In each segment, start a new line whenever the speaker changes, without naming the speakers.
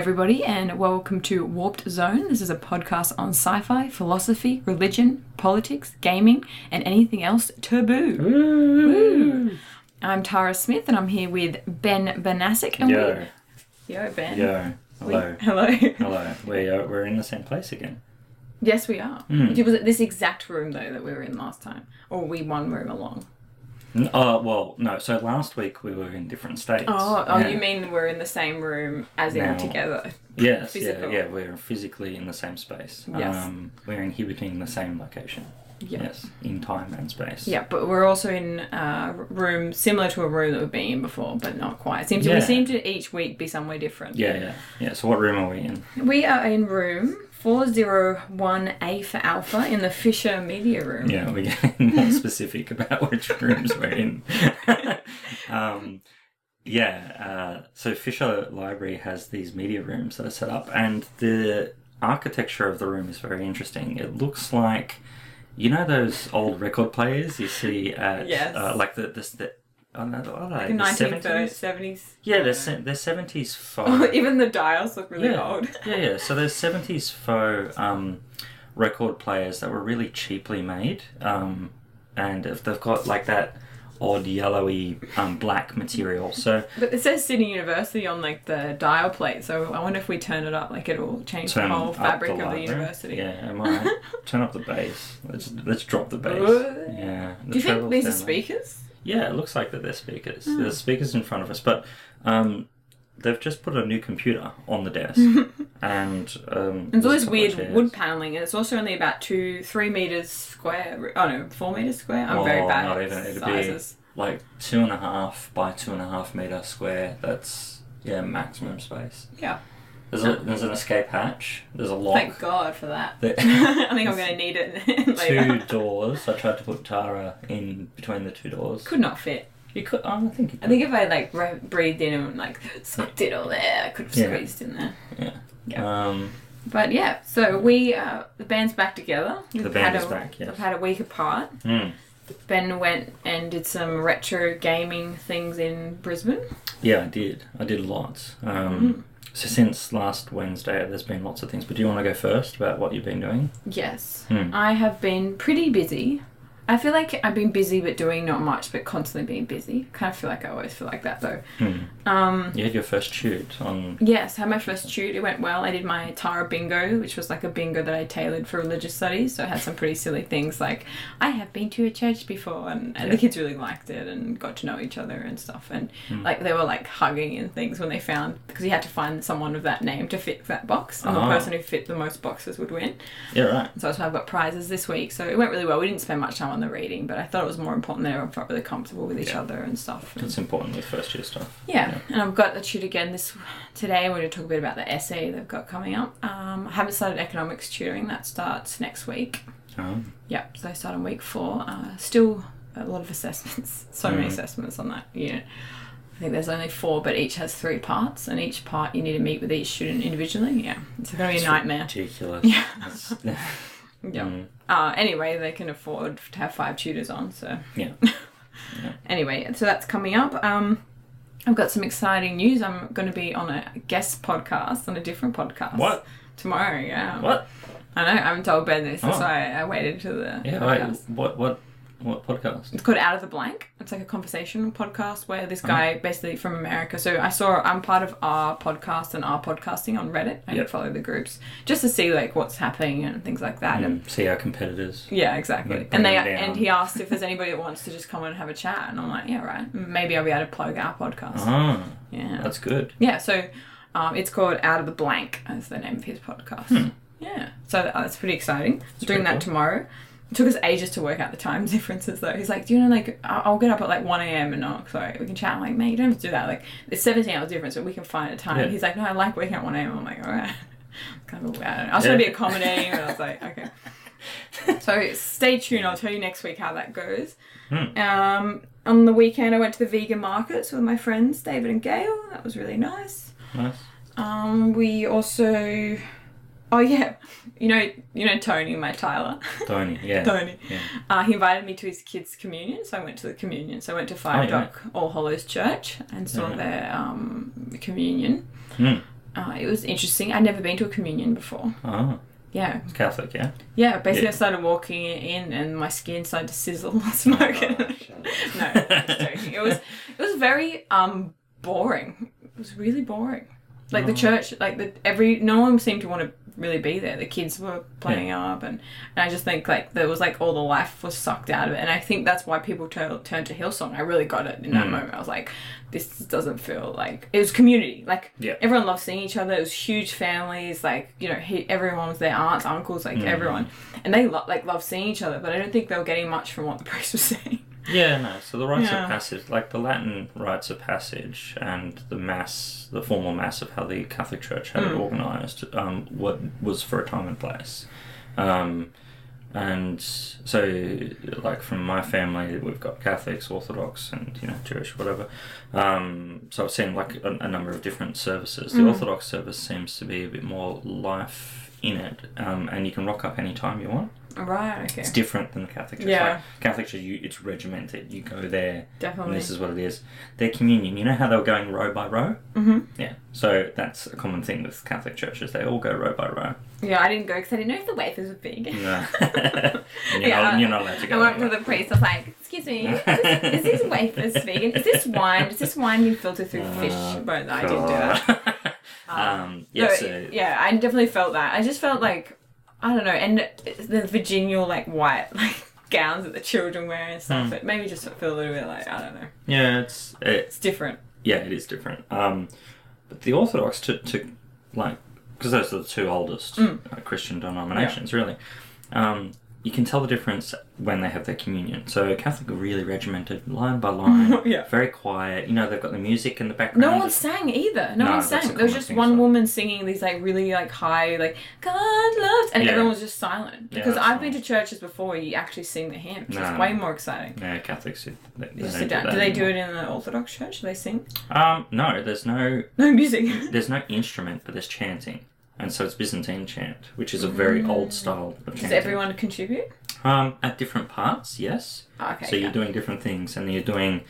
Hello, everybody, and welcome to Warped Zone. This is a podcast on sci fi, philosophy, religion, politics, gaming, and anything else taboo. I'm Tara Smith, and I'm here with Ben Banasic. And
Yo,
we... Yo, Ben.
yo,
We-
hello,
Hello.
hello. We are, we're in the same place again.
yes, we are.
Hmm.
Was it this exact room, though, that we were in last time? Or we one room along?
Uh, well, no. So last week we were in different states.
Oh, oh
Yeah.
you mean we're in the same room, as in
Now-
together?
Yes,
physical?
yeah, yeah. We're physically in the same space.
Yes.
Um, we're inhabiting the same location.
Yeah.
Yes, in time and space.
Yeah, but we're also in a room similar to a room that we've been in before, but not quite. Seems to, we seem to each week be somewhere different.
Yeah, yeah, yeah. So what room are we in?
We are in room 401A for Alpha in the Fisher Media Room.
Yeah, we're getting more specific about which rooms we're in. um, yeah, uh, so Fisher Library has these media rooms that are set up, and the architecture of the room is very interesting. It looks like, you know, those old record players you see at,
Yes.
uh, like the the. the Oh no, are they?
The
The
1930s,
70s?
70s.
Yeah, they're se- they're seventies
Oh,
folk.
even the dials look really
yeah.
old.
yeah, yeah. So there's seventies faux um, record players that were really cheaply made, um, and if they've got like that odd yellowy um, black material. So
But it says Sydney University on like the dial plate, so I wonder if we turn it up, like it'll change
turn
the whole fabric of the university.
Yeah, am I turn up the bass. Let's let's drop the bass. Yeah. the
Do you think these are speakers?
Yeah, it looks like that they're speakers.
Hmm.
There's speakers in front of us, but um, they've just put a new computer on the desk, and um,
There's all this weird wood paneling, and it's also only about two, three meters square. Oh no, four meters square. I'm very
Oh,
bad
not even. It'd be-
sizes.
like two and a half by two and a half meter square. That's yeah, maximum space.
Yeah.
There's a there's an escape hatch. There's a lock.
Thank God for that.
There-
I think I'm going to need it later.
two doors. I tried to put Tara in between the two doors.
Could not fit.
You could. I think you
I
could.
think if I like re- breathed in and like sucked it all there, I could have
Yeah.
squeezed in there.
Yeah.
Yeah.
Um.
But yeah, so we uh, the band's back together. We've
The band
had
is
a,
back, yes.
We've had a week apart.
hmm.
Ben went and did some retro gaming things in Brisbane.
Yeah, I did. I did lots. Um. So since last Wednesday, there's been lots of things. But do you want to go first about what you've been doing?
Yes,
Hmm.
I have been pretty busy. I feel like I've been busy but doing not much, but constantly being busy. kind of feel like I always feel like that though.
Hmm.
Um,
You had your first shoot on.
Yes, I had my first shoot. It went well. I did my Tara bingo, which was like a bingo that I tailored for religious studies. So it had some pretty silly things like, I have been to a church before. And, and the kids really liked it and got to know each other and stuff. And
Hmm.
like they were like hugging and things when they found, because you had to find someone of that name to fit that box. And the
Ah.
person who fit the most boxes would win.
Yeah, right.
So that's why I've got prizes this week. So it went really well. We didn't spend much time on the reading, but I thought it was more important that everyone felt really comfortable with each
Yeah.
other and stuff. And-
It's important with first year stuff.
yeah, and I've got the tutor again this today. We're going to talk a bit about the essay they've got coming up. Um, I haven't started economics tutoring. That starts next week.
Oh.
Yeah, so I start on week four. Uh, still a lot of assessments. So many
Mm.
assessments on that unit. I think there's only four, but each has three parts, and each part you need to meet with each student individually. Yeah, it's going to be a nightmare.
Ridiculous.
Yeah. Yeah.
Mm.
Uh, anyway, they can afford to have five tutors on, so.
Yeah.
Anyway, so that's coming up. Um, I've got some exciting news. I'm going to be on a guest podcast, on a different podcast.
What?
Tomorrow, yeah.
What?
I know, I haven't told Ben this, that's
Oh.
why I waited to the
Yeah.
Podcast.
What? What? What podcast?
It's called Out of the Blank. It's like a conversation podcast where this guy,
Uh-huh.
basically from America. So I saw I'm part of our podcast and our podcasting on Reddit. I
Yep.
follow the groups just to see like what's happening and things like that. And
see our competitors.
yeah, exactly. And they
bring them down.
and he asked if there's anybody that wants to just come and have a chat, and I'm like, yeah, right. Maybe I'll be able to plug our podcast.
Ah,
Yeah,
that's good.
yeah. So um, it's called Out of the Blank as the name of his podcast.
Hmm.
Yeah, so that, that's pretty exciting.
That's
Doing
pretty
that
cool.
tomorrow. It took us ages to work out the time differences though. He's like, do you know like I'll get up at like one a.m. and oh, sorry, we can chat. I'm like, mate, you don't have to do that. Like it's seventeen hours difference, but we can find a time.
Yeah.
He's like, no, I like waking up one a.m. I'm like, all right. kind of, I, don't know. I was trying to be
Yeah.
accommodating, but I was like, okay. So stay tuned. I'll tell you next week how that goes.
Hmm.
Um, on the weekend, I went to the vegan markets with my friends David and Gail. That was really nice.
Nice.
Um, we also, oh yeah, you know, you know Tony, my Tyler,
Tony. Yeah.
Tony.
Yeah.
Uh, he invited me to his kids' communion, so I went to the communion. So I went to Five
Oh, yeah.
Dock All Hallows Church and saw
Yeah.
their um, communion.
Hmm.
uh, it was interesting. I'd never been to a communion before.
Oh,
Yeah,
it's Catholic, yeah.
yeah. Basically,
Yeah.
I started walking in, and my skin started to sizzle and smoke.
Oh,
no, just joking. It was it was very um boring. It was really boring. Like the
Oh.
church, like the every no one seemed to want to really be there. The kids were playing up, and, and I just think like there was like all the life was sucked out of it. And I think that's why people turn turned to Hillsong. I really got it in that
Mm.
moment. I was like, this doesn't feel like it was community. Like
Yeah.
everyone loved seeing each other. It was huge families. Like you know, he, everyone was their aunts, uncles, like
Mm.
everyone, and they lo- like loved seeing each other. But I don't think they were getting much from what the priest was saying.
Yeah, no. So the rites
Yeah.
of passage, like the Latin rites of passage and the mass, the formal mass of how the Catholic Church had it
Mm.
organised, um, what was for a time and place. Um, and so, like from my family, we've got Catholics, Orthodox, and you know Jewish, whatever. Um, so I've seen like a, a number of different services. The
Mm.
Orthodox service seems to be a bit more life in it, um, and you can rock up anytime you want.
Right. Okay.
It's different than the Catholic Church.
Yeah.
Like, Catholic Church, you, it's regimented. You go there, and
Definitely.
this is what it is. Their communion, you know how they were going row by row?
hmm
Yeah. So that's a common thing with Catholic churches. They all go row by row.
Yeah, I didn't go because I didn't know if the wafers were big.
No. and you're,
Yeah,
not,
I-
you're not allowed to go.
I went to the priest. I was like, "Excuse me, is this, is this wafers vegan? Is this wine? Is this wine being filtered through fish
Oh,
bones?" I didn't do that.
um, yeah,
No,
so,
yeah, I definitely felt that. I just felt like I don't know, and the Virginia like white like gowns that the children wear and stuff.
Hmm.
It made me just feel a little bit like I don't know.
yeah, it's it,
It's different.
yeah, it is different. Um, but the Orthodox to, to like because those are the two oldest
Mm.
uh, Christian denominations, really. Um, you can tell the difference when they have their communion. So Catholic are really regimented, line by line,
Yeah.
very quiet. You know, they've got the music in the background.
No one sang either. No,
No,
one sang. There was just one
so-
woman singing these like really like high like God loves, and
Yeah.
everyone was just silent. Because I've been to churches before where you actually sing the hymns.
No,
it's
no.
way more exciting.
Yeah, Catholics. They, they, they that
Do they do it in the Orthodox church? Do they sing?
Um, no, there's no
No music.
there's no instrument, but there's chanting, and so it's Byzantine chant, which is a very old style of chanting.
Does everyone contribute?
Um, at different parts, yes.
Oh, okay.
so
yeah.
you're doing different things, and you're doing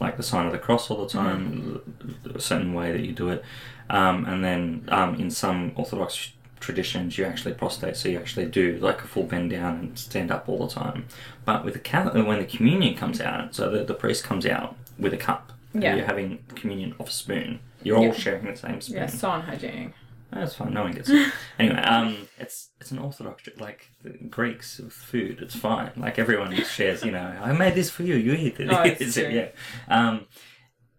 like the sign of the cross all the time,
Mm-hmm.
a certain way that you do it, um, and then um, in some Orthodox traditions, you actually prostrate, so you actually do like a full bend down and stand up all the time. But with the Catholic, when the communion comes out, so the, the priest comes out with a cup, and
Yeah.
you're having communion off a spoon. You're all sharing the same spoon.
Yeah, so unhygienic.
That's fine. No one gets it. anyway, um, it's it's an orthodox like the Greeks with food. It's fine. Like everyone shares. You know, I made this for you. You eat it.
Oh, it's true.
yeah. Um,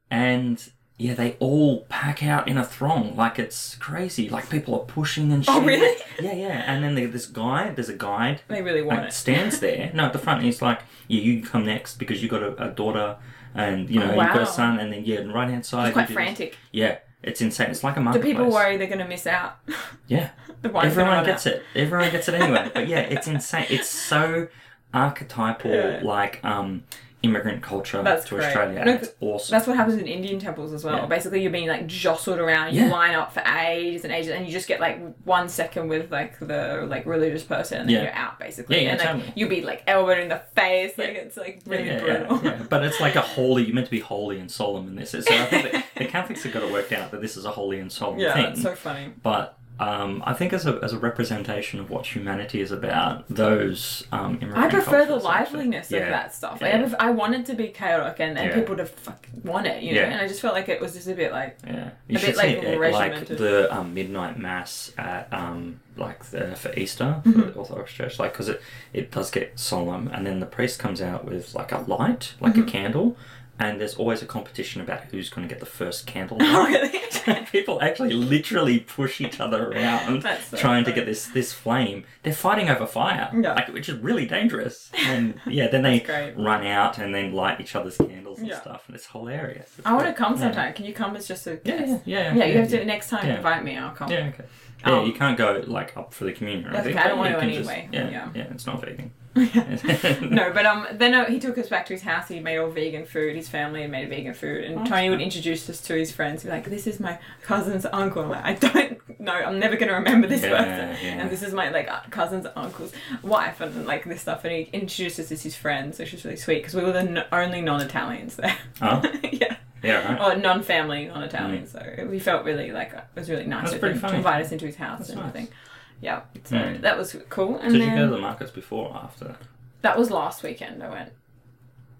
and yeah, they all pack out in a throng like it's crazy. Like people are pushing and.
Oh, really?
Yeah, yeah. And then there- this guy, there's a guide
They really want
that
it.
stands there. No, at the front. He's like, yeah, you come next because you got a, a daughter. And you know
Oh,
you've got a son, and then yeah, the right hand side.
It's quite
do this.
frantic.
Yeah, it's insane. It's like a
Do
marketplace.
people worry they're going to miss out?
Yeah,
the wine's gonna
Everyone
run
gets
out.
it. Everyone gets it anyway. But yeah, it's insane. It's so archetypal,
Yeah.
like um, immigrant culture
That's
to
great.
Australia.
No,
it's awesome.
That's what happens in Indian temples as well.
Yeah.
Basically, you're being like jostled around. You
Yeah.
line up for ages and ages, and you just get like one second with like the like religious person, and
Yeah.
you're out basically.
Yeah, yeah,
and like
totally.
you'll be like elbowed in the face. Like
Yeah.
it's like really
yeah,
brutal.
yeah, yeah. But it's like a holy. You're meant to be holy and solemn in this. So I think the Catholics have got it worked out that this is a holy and solemn
Yeah,
thing.
that's so funny.
But um, I think as a, as a representation of what humanity is about, those um,
I prefer the liveliness
yeah,
of that stuff.
yeah,
I, I want it to be chaotic and, and
Yeah.
people to fuck want it, you know. And I just felt like it was just a bit like
Yeah,
A
you should
bit, like,
it, like the um, midnight mass at um, like the, for Easter
Mm-hmm.
the Orthodox Church, like because it it does get solemn, and then the priest comes out with like a light, like
Mm-hmm.
a candle, and there's always a competition about who's going to get the first candle.
oh really?
People actually literally push each other around
so
trying to get this this flame. They're fighting over fire,
Yeah.
like which is really dangerous. And yeah, then they run out and then light each other's candles and
Yeah.
stuff, and it's hilarious. It's
I want to come
Yeah.
sometime. Can you come as just a
Yeah,
guest?
yeah, yeah.
Yeah, you have to next time invite me. I'll come.
Yeah, okay. Yeah,
Um,
you can't go like up for the communion anything.
okay, I don't want to anyway,
yeah,
yeah.
yeah, it's not vegan.
no, but um, then uh, he took us back to his house. He made all vegan food. His family had made vegan food, and
That's
Tony would introduce us to his friends. He'd be like, "This is my cousin's uncle." I'm like, I don't know. I'm never going to remember this
Yeah,
person.
yeah.
And this is my like uh, cousin's uncle's wife, and like this stuff. And he introduced us as his friends, which was really sweet because we were the n- only non-Italians there.
Oh,
yeah.
Yeah, right.
or non-family, non-Italian. So we felt really like it was really nice
That's
of
pretty
him to
funny.
invite us into his house
That's
and
nice.
everything. Yeah, so
Mm.
that was cool. And
Did
then
you go to the markets before or after?
that was last weekend. I went.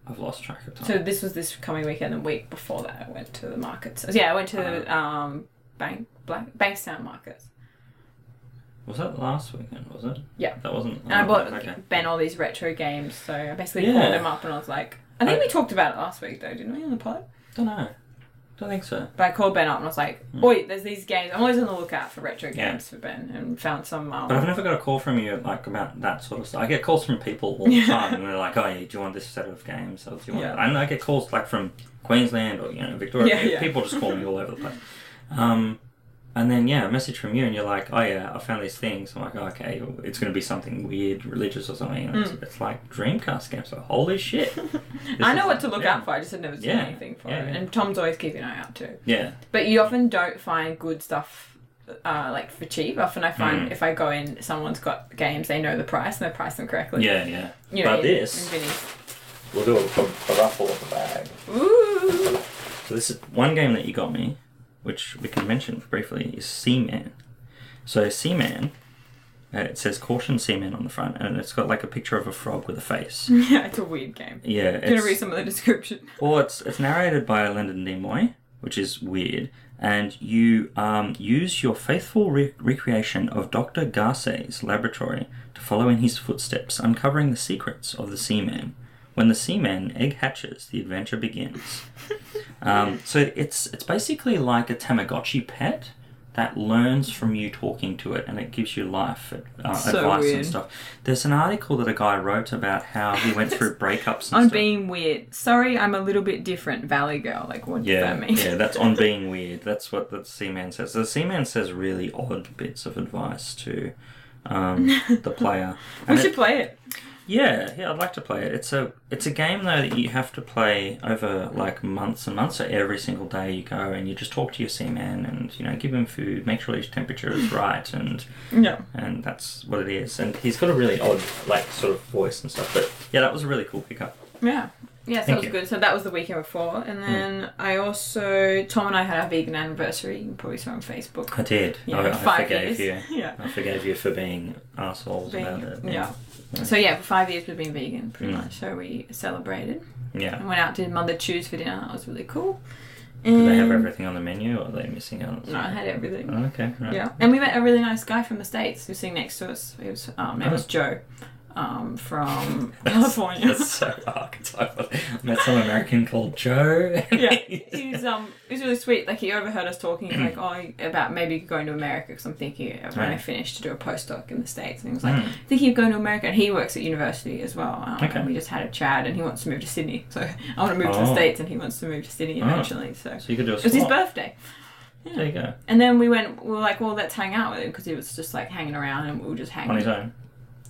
I've lost track of time.
So this was this coming weekend. The week before that, I went to the markets. Yeah, I went to the um, Bank Black Bankstown markets.
was that last weekend? Was it?
Yeah.
That wasn't.
And I
oh,
bought
Okay.
Ben all these retro games, so I basically
Yeah.
called them up and I was like, I think
I-
we talked about it last week though, didn't we, on the pod?
Don't know. Don't think so.
But I called Ben up and I was like, Oi, there's these games. I'm always on the lookout for retro
Hmm. Yeah.
games for Ben and found some. Um,
But I've never got a call from you like about that sort of stuff. I get calls from people all the time, and they're like, "Oh, yeah, do you want this set of games?" Or do you want?
Yeah.
that?" And I get calls like from Queensland or you know Victoria.
Yeah, yeah.
People just call me all over the place. Um, and then yeah, a message from you, and you're like, "Oh yeah, I found these things." I'm like, oh, "Okay, it's going to be something weird, religious or something." And it's, it's like Dreamcast games. So holy shit!
I know
is-
what to look
yeah.
out for. I just had never seen
Yeah.
anything for
Yeah,
it.
yeah.
And Tom's always keeping an eye out too.
Yeah,
But you often don't find good stuff uh, like for cheap. Often I find
Mm.
if I go in, someone's got games, they know the price and they price them correctly.
yeah, yeah.
You know,
but
in-
this,
in Vinnie's.
we'll do a, a ruffle of the bag.
Ooh.
So this is one game that you got me, which we can mention briefly, is Seaman. So Seaman, uh, it says caution Seaman on the front, and it's got like a picture of a frog with a face.
yeah, it's a weird game.
Yeah,
I'm gonna
it's,
read some of the description.
well, it's it's narrated by Leonard Nimoy, which is weird, and you um, use your faithful re- recreation of Dr. Gassé's laboratory to follow in his footsteps, uncovering the secrets of the Seaman. When the Seaman egg hatches, the adventure begins. Um, so it's it's basically like a Tamagotchi pet that learns from you talking to it, and it gives you life uh,
So
advice
weird.
and stuff. There's an article that a guy wrote about how he went through breakups and
On
stuff.
being weird. Sorry, I'm a little bit different, Valley Girl. Like, what does
yeah,
that mean?
yeah, that's on being weird. That's what the Seaman says. The Seaman says really odd bits of advice to um, the player.
we
And
should
it-
play it.
Yeah, yeah, I'd like to play it. It's a it's a game though that you have to play over like months and months. So every single day you go and you just talk to your seaman and you know give him food, make sure his temperature is right, and
Yeah.
and that's what it is. And he's got a really odd like sort of voice and stuff. But yeah, that was a really cool pickup.
Yeah. Yeah, so
Thank
that was
you.
good. So that was the weekend before. And hmm. then I also, Tom and I had our vegan anniversary. You probably saw on Facebook.
I did.
Yeah,
I, I
five
forgave
years.
you.
Yeah.
I forgave you for being assholes
Being-
about it.
yeah. So yeah, for five years we've been vegan, pretty
Mm.
much. So we celebrated
Yeah.
and went out to Mother Chu's for dinner. That was really cool.
Do they have everything on the menu, or are they missing out?
No, I had everything.
Oh, okay. Right.
Yeah, and we met a really nice guy from the states who was sitting next to us. He was um, name was
Oh.
Joe, um, from California.
That's so archetypal. I met some American called Joe.
yeah, he's um, he's really sweet. Like he overheard us talking like oh about maybe going to America because I'm thinking when I
Right.
finished to do a postdoc in the states. And he was like
Mm.
thinking of going to America, and he works at university as well. Um,
Okay.
And we just had a chat, and he wants to move to Sydney. So I want to move to the
Oh.
states, and he wants to move to Sydney
Oh.
eventually. So
So you could do a
it was his
swap.
birthday.
There you go.
And then we went. We were like, well, let's hang out with him because he was just like hanging around, and we were just hanging.
On his own.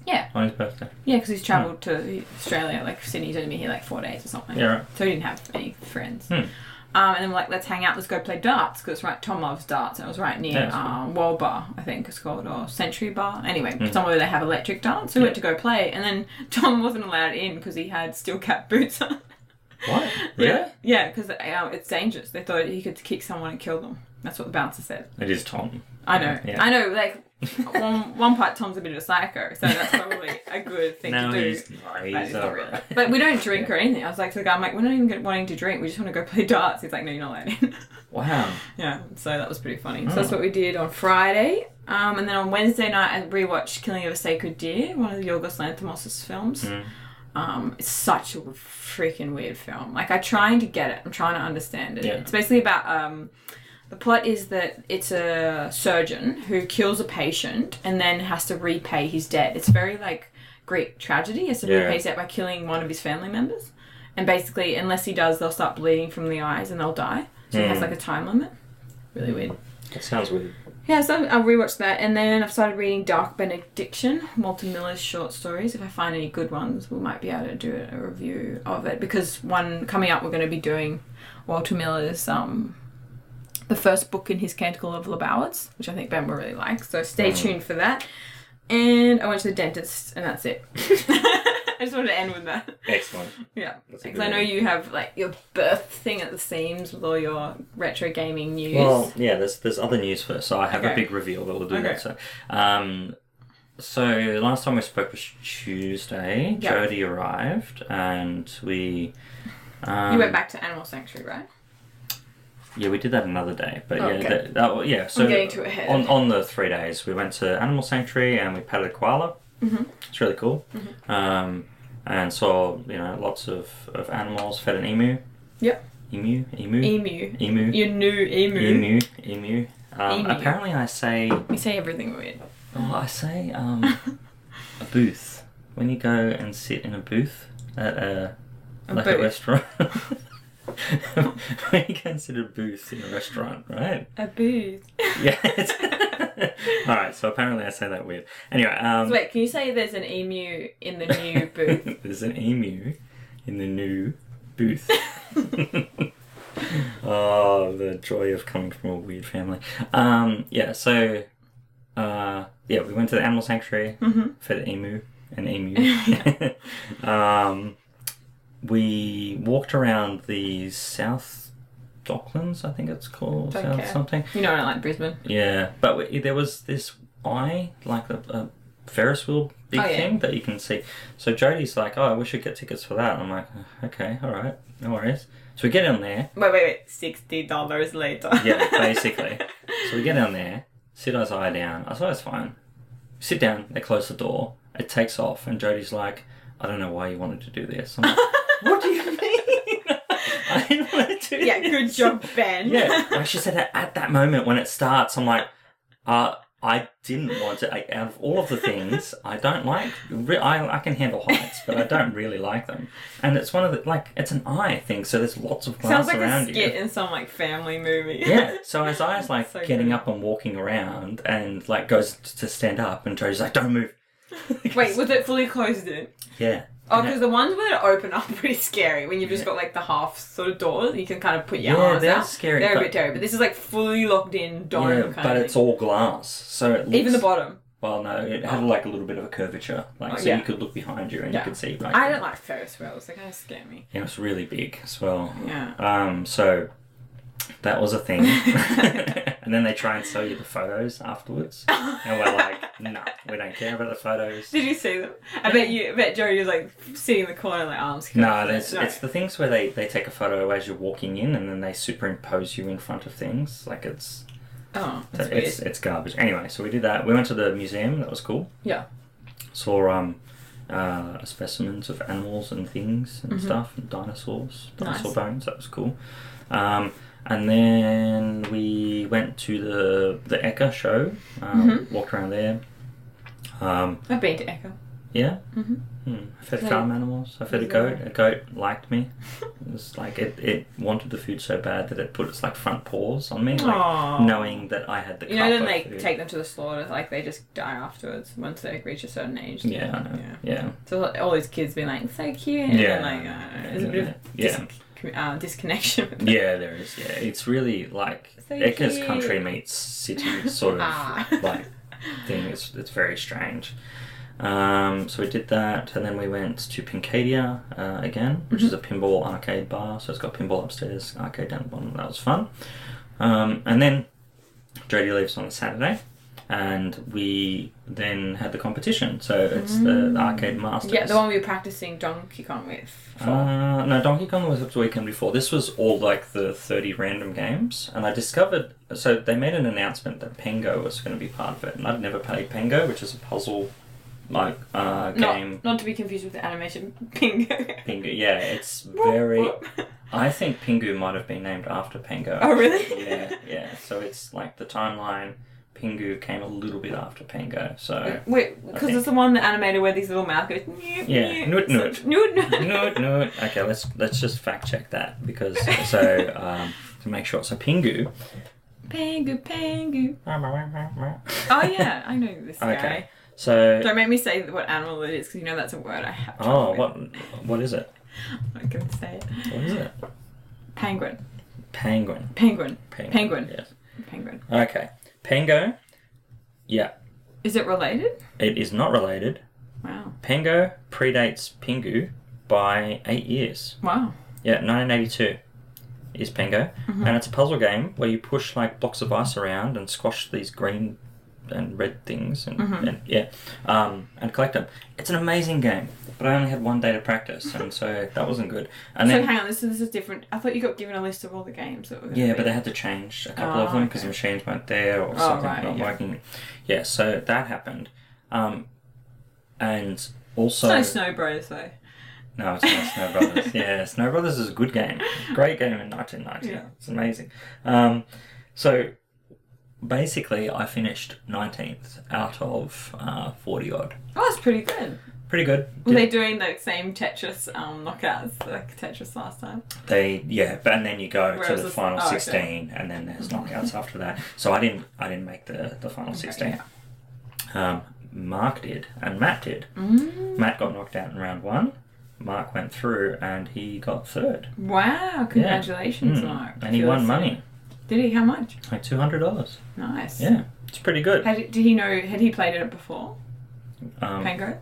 Yeah.
On his birthday.
Yeah, because he's travelled to Australia, like Sydney's only been here like four days or something.
Yeah, right.
So he didn't have any friends.
Hmm.
Um, and then we're like, let's hang out, let's go play darts, because right, Tom loves darts, and it was right near
that's cool.
um, World Bar, I think it's called, or Century Bar. Anyway,
Hmm.
somewhere where they have electric darts. So we went to go play, and then Tom wasn't allowed in because he had steel cap boots on.
What?
Yeah, yeah, because um, it's dangerous. They thought he could kick someone and kill them. That's what the bouncer said.
It is Tom.
I know,
Yeah.
I know. Like one, one part, Tom's a bit of a psycho, so that's probably a good thing
no,
to do.
he's, no,
But
he's
it's not
alright.
really. But we don't drink or anything. I was like to the guy, I'm like, we're not even wanting to drink. We just want to go play darts. He's like, no, you're not allowed in.
Wow.
yeah. So that was pretty funny. So
Oh.
that's what we did on Friday. Um, and then on Wednesday night, I rewatched Killing of a Sacred Deer, one of the Yorgos Lanthimos' films.
Mm.
Um, it's such a freaking weird film. Like, I'm trying to get it. I'm trying to understand it.
Yeah.
It's basically about um, the plot is that it's a surgeon who kills a patient and then has to repay his debt. It's very like Greek tragedy. He has to
Yeah.
repay his debt by killing one of his family members. And basically, unless he does, they'll start bleeding from the eyes and they'll die. So it has
Mm.
like a time limit. Really weird.
That sounds weird.
Yeah, so I rewatched that, and then I've started reading Dark Benediction, Walter Miller's short stories. If I find any good ones, we might be able to do a review of it because one coming up, we're going to be doing Walter Miller's um, the first book in his Canticle of Ballads, which I think Ben will really like. So stay
Mm.
tuned for that. And I went to the dentist, and that's it. I just wanted to end with that.
Excellent.
Yeah.
That's a
Because
good
I know
one.
you have like your birth thing at the seams with all your retro gaming news.
Well, yeah, there's there's other news first. So I have a
Okay.
big reveal, but we'll do
Okay.
that. So, um, so last time we spoke was Tuesday.
Yeah.
Jody arrived, and we. Um,
you went back to Animal Sanctuary, right?
Yeah, we did that another day, but
Oh,
yeah,
okay.
that, that, yeah. So
I'm getting ahead.
on on the three days, we went to Animal Sanctuary and we petted a koala.
Mhm.
It's really cool. Um, and saw you know lots of, of animals. Fed an emu.
Yep.
Emu. Emu.
Emu.
Emu.
Your new emu.
Emu. Emu. Um,
Emu.
Apparently, I say
You say everything weird.
oh, I say um, a booth when you go and sit in a booth at a,
A
like a restaurant. when you go and sit at a booth in a restaurant, right?
A booth.
Yeah. All right. So apparently I say that weird. Anyway, um,
wait, can you say there's an emu in the new booth?
there's an emu in the new booth. oh, the joy of coming from a weird family. Um, yeah. So, uh, yeah, we went to the animal sanctuary.
Mhm.
Fed an emu. and emu. um, we walked around the South Docklands, I think it's called.
Don't
South
care.
something.
You know I don't like Brisbane.
Yeah, but we, there was this eye, like a, a Ferris wheel big
Oh, yeah.
thing that you can see. So Jody's like, "Oh, we should get tickets for that." And I'm like, "Okay, all right, no worries." So we get on there.
Wait, wait, wait. Sixty dollars later.
Yeah, basically. so we get down there, sit our eye down. I thought it's fine. Sit down. They close the door. It takes off, and Jody's like, "I don't know why you wanted to do this." I'm like, "What do you mean? I didn't want to do
yeah,
this."
good job, Ben.
Yeah, like she said that at that moment when it starts, I'm like, uh, I didn't want to. I, out of all of the things, I don't like. Re- I I can handle heights, but I don't really like them. And it's one of the like it's an eye thing, so there's lots of glass
Sounds like a
around
skit
you.
in some like family movie.
Yeah, so as I was like
So
getting
good.
up and walking around, and like goes to stand up, and Jody's like, "Don't move."
Wait, was it fully closed in?
yeah.
Oh, because the ones where it open up are pretty scary. When you've just got like the half sort of doors, you can kind of put your
Yeah,
arms
they're
out.
scary,
They're a
but-
bit terrible. But this is like fully locked in dome
yeah,
kind
but
of
it's
thing.
all glass, so it looks,
Even the bottom.
Well, no, it had like a little bit of a curvature, like so
yeah.
you could look behind you and
Yeah.
you could see. Like,
I don't like Ferris wheels. They kind of scare me.
Yeah, it's really big as well.
Yeah.
Um, so that was a thing. and then they try and sell you the photos afterwards. And we're like, no, we don't care about the photos.
Did you see them? I bet you. I bet Jody was like sitting in the corner, like arms.
No,
crossed.
there's, it's the things where they, they take a photo as you're walking in and then they superimpose you in front of things. Like it's
Oh, that's
it's, it's garbage. Anyway, so we did that. We went to the museum. That was cool.
Yeah.
Saw um, uh, specimens of animals and things and
Mhm.
stuff, and dinosaurs,
Nice.
dinosaur bones. That was cool. Um, and then we went to the the Ekka show. Um,
Mhm.
Walked around there. Um,
I've been to Ekka.
yeah.
Mhm.
Hmm. I fed
Yeah.
farm animals. I fed a goat. A goat liked me. It was like it, it wanted the food so bad that it put its like front paws on me, like
Aw.
knowing that I had the.
You know, then they
food.
take them to the slaughter, like they just die afterwards once they reach a certain age.
Yeah, I know.
Yeah.
Yeah.
So all these kids being like, so cute. And
Yeah.
like, uh, there's a bit of
Yeah.
Uh, disconnection.
Yeah, there is. Yeah, it's really like
So
country meets city sort of
Ah.
like thing. It's it's very strange. Um, so we did that, and then we went to Pincadia uh, again, which is a pinball arcade bar. So it's got pinball upstairs, arcade down the bottom. That was fun. Um, and then Jodie leaves on a Saturday, and we then had the competition. So it's the, the arcade masters.
Yeah, the one we were practicing Donkey Kong with. For.
Uh, no, Donkey Kong was up the weekend before. This was all like the 30 random games, and I discovered. So they made an announcement that Pengo was going to be part of it, and I'd never played Pengo, which is a puzzle like uh, game.
not, not to be confused with the animation Bingo.
Pingu, yeah, it's very. I think Pingu might have been named after Pengo.
Oh, really?
yeah, yeah. So it's like the timeline. Pingu came a little bit after Pengo, so.
Wait, because it's the one that animated where these little mouth goes.
Yeah,
newt,
newt,
so- newt, newt.
no, no. Okay, let's let's just fact check that because so um, to make sure. So Pingu.
Pangu, pangu.
Oh
yeah, I know this guy.
Okay. So
Don't make me say what animal it is because you know that's a word I have. trouble
oh,
with.
what what is it?
I can say it.
What is it?
Penguin.
Penguin.
Penguin.
Penguin.
Penguin.
Yes.
Penguin.
Okay. Pango. Yeah,
Is it related?
it is not related,
Wow.
Pengo predates Pingu by eight years.
Wow.
Yeah, 1982 is Pengo, mm-hmm. and it's a puzzle game where you push like blocks of ice around and squash these green and read things, and, and yeah, um, and collect them. It's an amazing game, but I only had one day to practice, and so that wasn't good. And
So
then
hang on, this, this is different. I thought you got given a list of all the games that were
yeah, but they had to change a couple of
Oh,
them because the machines weren't there or
Oh,
something
right,
not
yeah.
working. Yeah, so that happened, um, and also
no Snow Bros though.
No, it's not Snow Brothers. yeah, Snow Brothers is a good game. Great game in 1990.
Yeah.
It's amazing. Um, so basically, I finished 19th out of uh, 40 odd.
Oh, that's pretty good.
Pretty good.
Were
Did-
they doing the same Tetris um, knockouts like Tetris last time?
They yeah, but and then you go
Whereas
to the
this-
final
oh, okay.
sixteen, and then there's knockouts after that. So I didn't I didn't make the the final sixteen. Um, Mark did, and Matt did.
Mm.
Matt got knocked out in round one. Mark went through, and he got third.
Wow! Congratulations,
Mm.
Mark.
And he won money,
Did he? How much?
like two hundred dollars.
Nice.
Yeah, it's pretty good.
Had, did he know? Had he played it before?
Um,
Pango.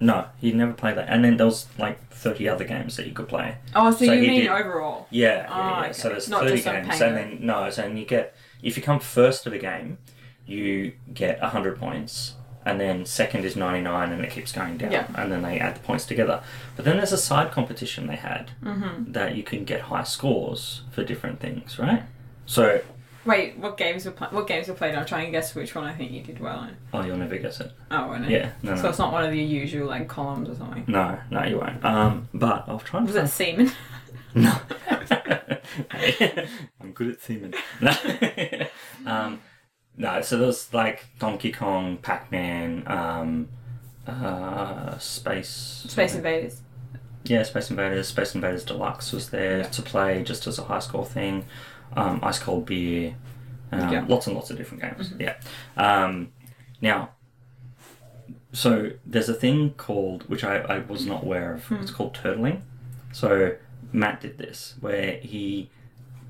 no, he never played that. And then there was like thirty other games that you could play.
Oh, so,
so
you mean
did-
overall?
Yeah, yeah,
Oh,
yeah.
okay.
So there's
Not
30
just on
games. And then, no, so then you get, if you come first to the game, you get 100 points. And then second is 99 and it keeps going down.
Yeah.
And then they add the points together. But then there's a side competition they had
Mm-hmm.
that you can get high scores for different things, right? So,
Wait, what games were pla- what games were played? I'll try and guess which one I think you did well in.
oh, you'll never guess it.
Oh, wasn't it?
Yeah, no,
So
no.
it's not one of the usual like columns or something.
No, no, you won't. Um, but I'll try and
Was it semen?
No. I'm good at semen. No. um, no, so there's like Donkey Kong, Pac Man, um, uh, Space.
Space Invaders.
Yeah, Space Invaders. Space Invaders Deluxe was there to play just as a high score thing. Um, Ice Cold Beer. Um,
Yeah.
Lots and lots of different games. Yeah. Um, now, so there's a thing called, which I, I was not aware of, it's called turtling. So Matt did this, where he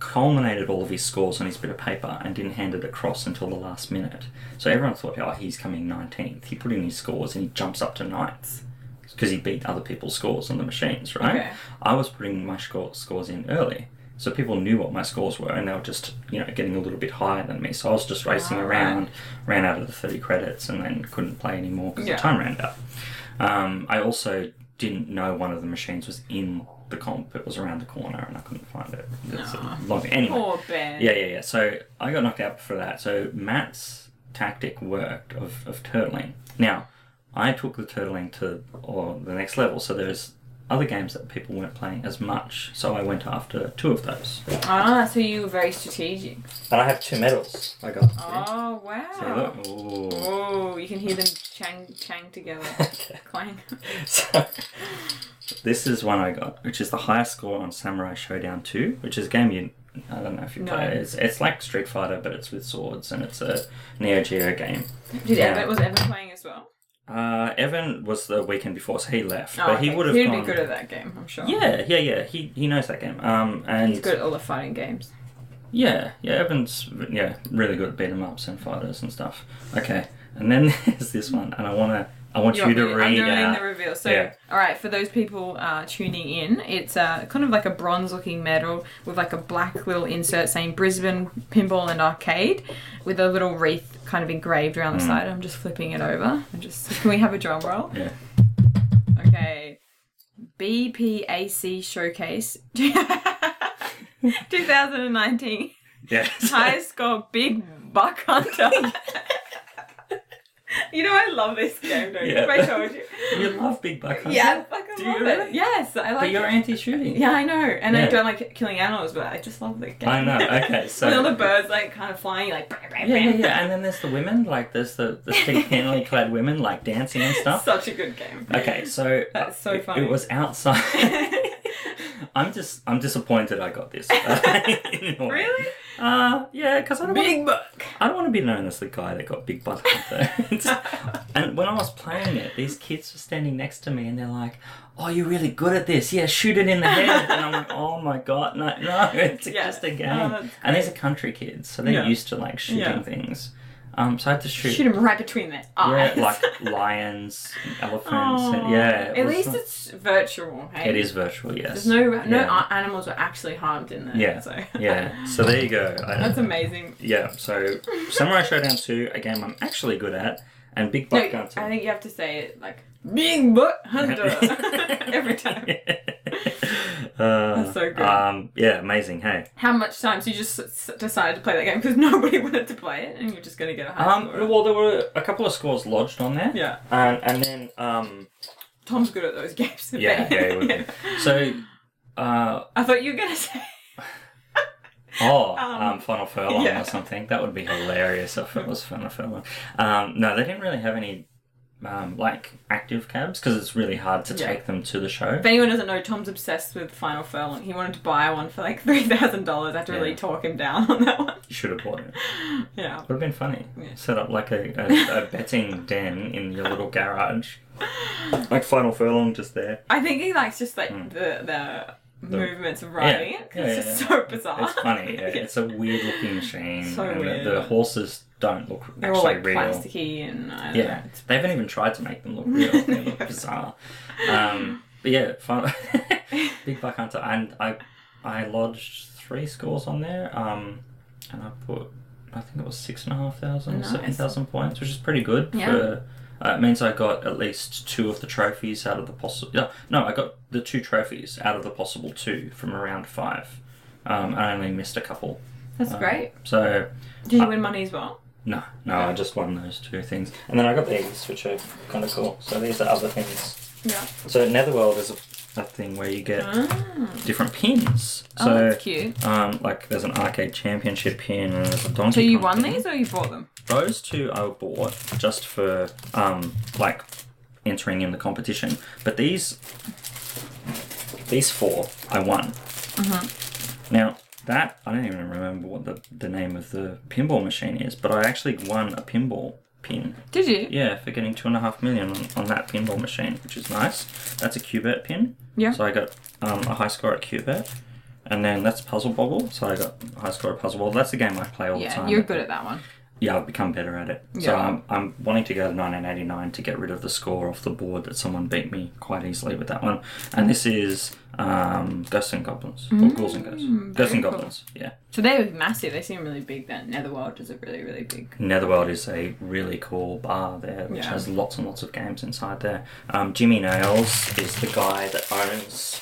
culminated all of his scores on his bit of paper and didn't hand it across until the last minute. So everyone thought, oh, he's coming 19th. He put in his scores and he jumps up to ninth because he beat other people's scores on the machines, right?
Okay.
I was putting my score, scores in early. So people knew what my scores were and they were just, you know, getting a little bit higher than me. So I was just racing
Ah,
around, ran out of the 30 credits and then couldn't play anymore because
Yeah.
the time ran out. Um, I also didn't know one of the machines was in the comp. It was around the corner and I couldn't find it. It's a long Anyway.
Poor Ben.
Yeah, yeah, yeah. So I got knocked out for that. So Matt's tactic worked of, of turtling. Now, I took the turtling to or the next level. So there's other games that people weren't playing as much. So I went after two of those.
Ah, so you were very strategic.
And I have two medals. I got.
Oh
So
wow.
look. Ooh.
Oh, you can hear them chang chang together. Clang.
so, this is one I got, which is the highest score on Samurai Shodown 2, which is a game you. I don't know if you
No.
play it. It's, it's like Street Fighter, but it's with swords, and it's a Neo Geo game.
Did
Yeah.
Evan was Evan playing as well?
Uh, Evan was the weekend before, so he left,
Oh,
but he would have
He'd
gone.
be good at that game, I'm sure.
Yeah, yeah, yeah. He he knows that game. Um, and
He's good at all the fighting games.
yeah, yeah. Evan's yeah really good at beat 'em ups and fighters and stuff. Okay, and then there's this one, and I wanna I want you,
want
to
me- I'm
read
doing
out.
the reveal. So,
Yeah.
all right, for those people uh, tuning in, it's uh, kind of like a bronze-looking medal with like a black little insert saying Brisbane Pinball and Arcade, with a little wreath kind of engraved around the side. I'm just flipping it over. And just can we have a drum roll?
Yeah.
Okay. BPAC Showcase 2019
Yeah.
highest score Big Buck Hunter. you know I love this game, don't you?
Yeah.
I told you.
you love Big Buck Hunter.
Yeah, I fucking
Do you
love
really?
Yes, I like
But you're
it.
anti-shooting.
Yeah, I know, and I
Yeah.
don't like killing animals, but I just love the game.
I know. Okay, so
When all the birds like kind of flying, like
Yeah, yeah, yeah. And then there's the women, like there's the the scantily clad women, like dancing and stuff.
Such a good game.
Okay, so
That's so uh,
it-
funny.
It was outside. I'm just I'm disappointed I got this. In a way.
Really?
Uh, yeah, because I don't want,
Big Buck.
I don't want to be known as the guy that got big butt. It's- and when I was playing it, these kids were standing next to me and they're like, "Oh, you're really good at this. Yeah, shoot it in the head." And I'm like, "Oh my god, no, no, it's
Yeah.
just a game."
That's
and these are country kids, so they're
Yeah.
used to like shooting
Yeah.
things. Um, so I had to shoot.
Shoot him right between the eyes.
Yeah, like lions, elephants.
Oh,
and, yeah.
At least
not-
it's virtual. Hey?
It is virtual, yes.
There's no no
Yeah.
animals were actually harmed in there.
Yeah.
So.
Yeah. So there you go. I,
That's amazing.
Yeah. So Samurai Shodown two, a game I'm actually good at, and Big
No,
Buck Hunter.
I think you have to say it like Big Butt Hunter every time.
Uh,
That's so good.
Um, yeah, amazing. Hey.
How much times you just s- decided to play that game because nobody wanted to play it, and you're just gonna get a high
Um,
score?
well, there were a couple of scores lodged on there.
Yeah,
And, and then, um,
Tom's good at those games. I
yeah,
bet.
yeah, it would be. So, uh,
I thought you were gonna say.
oh,
Um,
um, Final Furlong
yeah.
or something. That would be hilarious if it was Final Furlong. Um, no, they didn't really have any, um, like, active cabs because it's really hard to
Yeah.
take them to the show.
If anyone doesn't know, Tom's obsessed with Final Furlong. He wanted to buy one for like three thousand dollars. I had to really
Yeah.
talk him down on that one.
You should have bought it.
Yeah.
Would have been funny.
Yeah.
Set up like a, a, a betting den in your little garage. Like Final Furlong just there.
I think he likes just like
Mm.
the the, movements of riding it. 'cause
Yeah,
it's
yeah,
just so bizarre.
It's funny. Yeah. It's a weird looking machine.
So
and the-
weird.
The, horses don't look
They're
actually
all like
real.
plasticky and I don't
Yeah,
know.
They haven't even tried to make them look real. They look bizarre. Um, but yeah, fun. Big Buck Hunter, and I, I lodged three scores on there. Um, and I put, I think it was six and a half thousand,
Nice.
seven thousand points, which is pretty good.
Yeah.
For, uh, it means I got at least two of the trophies out of the possible. Yeah, no, I got the two trophies out of the possible two from around five. Um, I only missed a couple.
That's
Um,
great.
So
Did you
uh,
win money as well?
no, no, I just won those two things, and then I got these, which are kind of cool. So these are other things.
Yeah.
So Netherworld is a, a thing where you get
Ah.
different pins.
Oh,
So
that's cute.
um, like there's an arcade championship pin and there's a Donkey
So you
Kong
won
pin.
these or you bought them?
Those two I bought just for um, like entering in the competition, but these these four I won.
Mm-hmm.
Now that I don't even remember what the, the name of the pinball machine is, but I actually won a pinball pin.
Did you?
Yeah, for getting two and a half million on, on that pinball machine, which is nice. That's a Qbert pin.
Yeah.
So I got um, a high score at Qbert. And then that's Puzzle Bobble, so I got a high score at Puzzle Bobble. That's the game I play all the time.
Yeah,
time.
you're good at that one.
Yeah, I've become better at it.
Yeah.
So I'm, I'm wanting to go to 1989 to get rid of the score off the board that someone beat me quite easily with that one. And this is um, Ghosts and Goblins. or Ghouls and Ghosts.
Mm,
Ghosts and
cool.
Goblins, yeah.
So they're massive. They seem really big. That Netherworld is a really, really big.
Netherworld is a really cool bar there, which
Yeah.
has lots and lots of games inside there. Um, Jimmy Nails is the guy that owns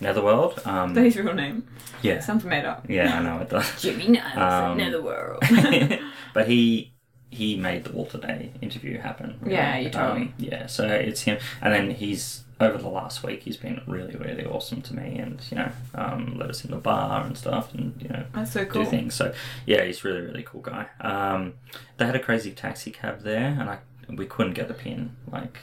Netherworld. Um,
That's his real name.
yeah,
Sounds made up.
yeah, I know it does.
Jimmy Niles
Um,
Netherworld.
but he he made the Walter Day interview happen.
Yeah, you told me.
Yeah, so it's him, and then he's over the last week he's been really really awesome to me, and you know um, let us in the bar and stuff, and you know
That's so cool.
do things. So yeah, he's really really cool guy. Um, they had a crazy taxi cab there, and I we couldn't get the pin like.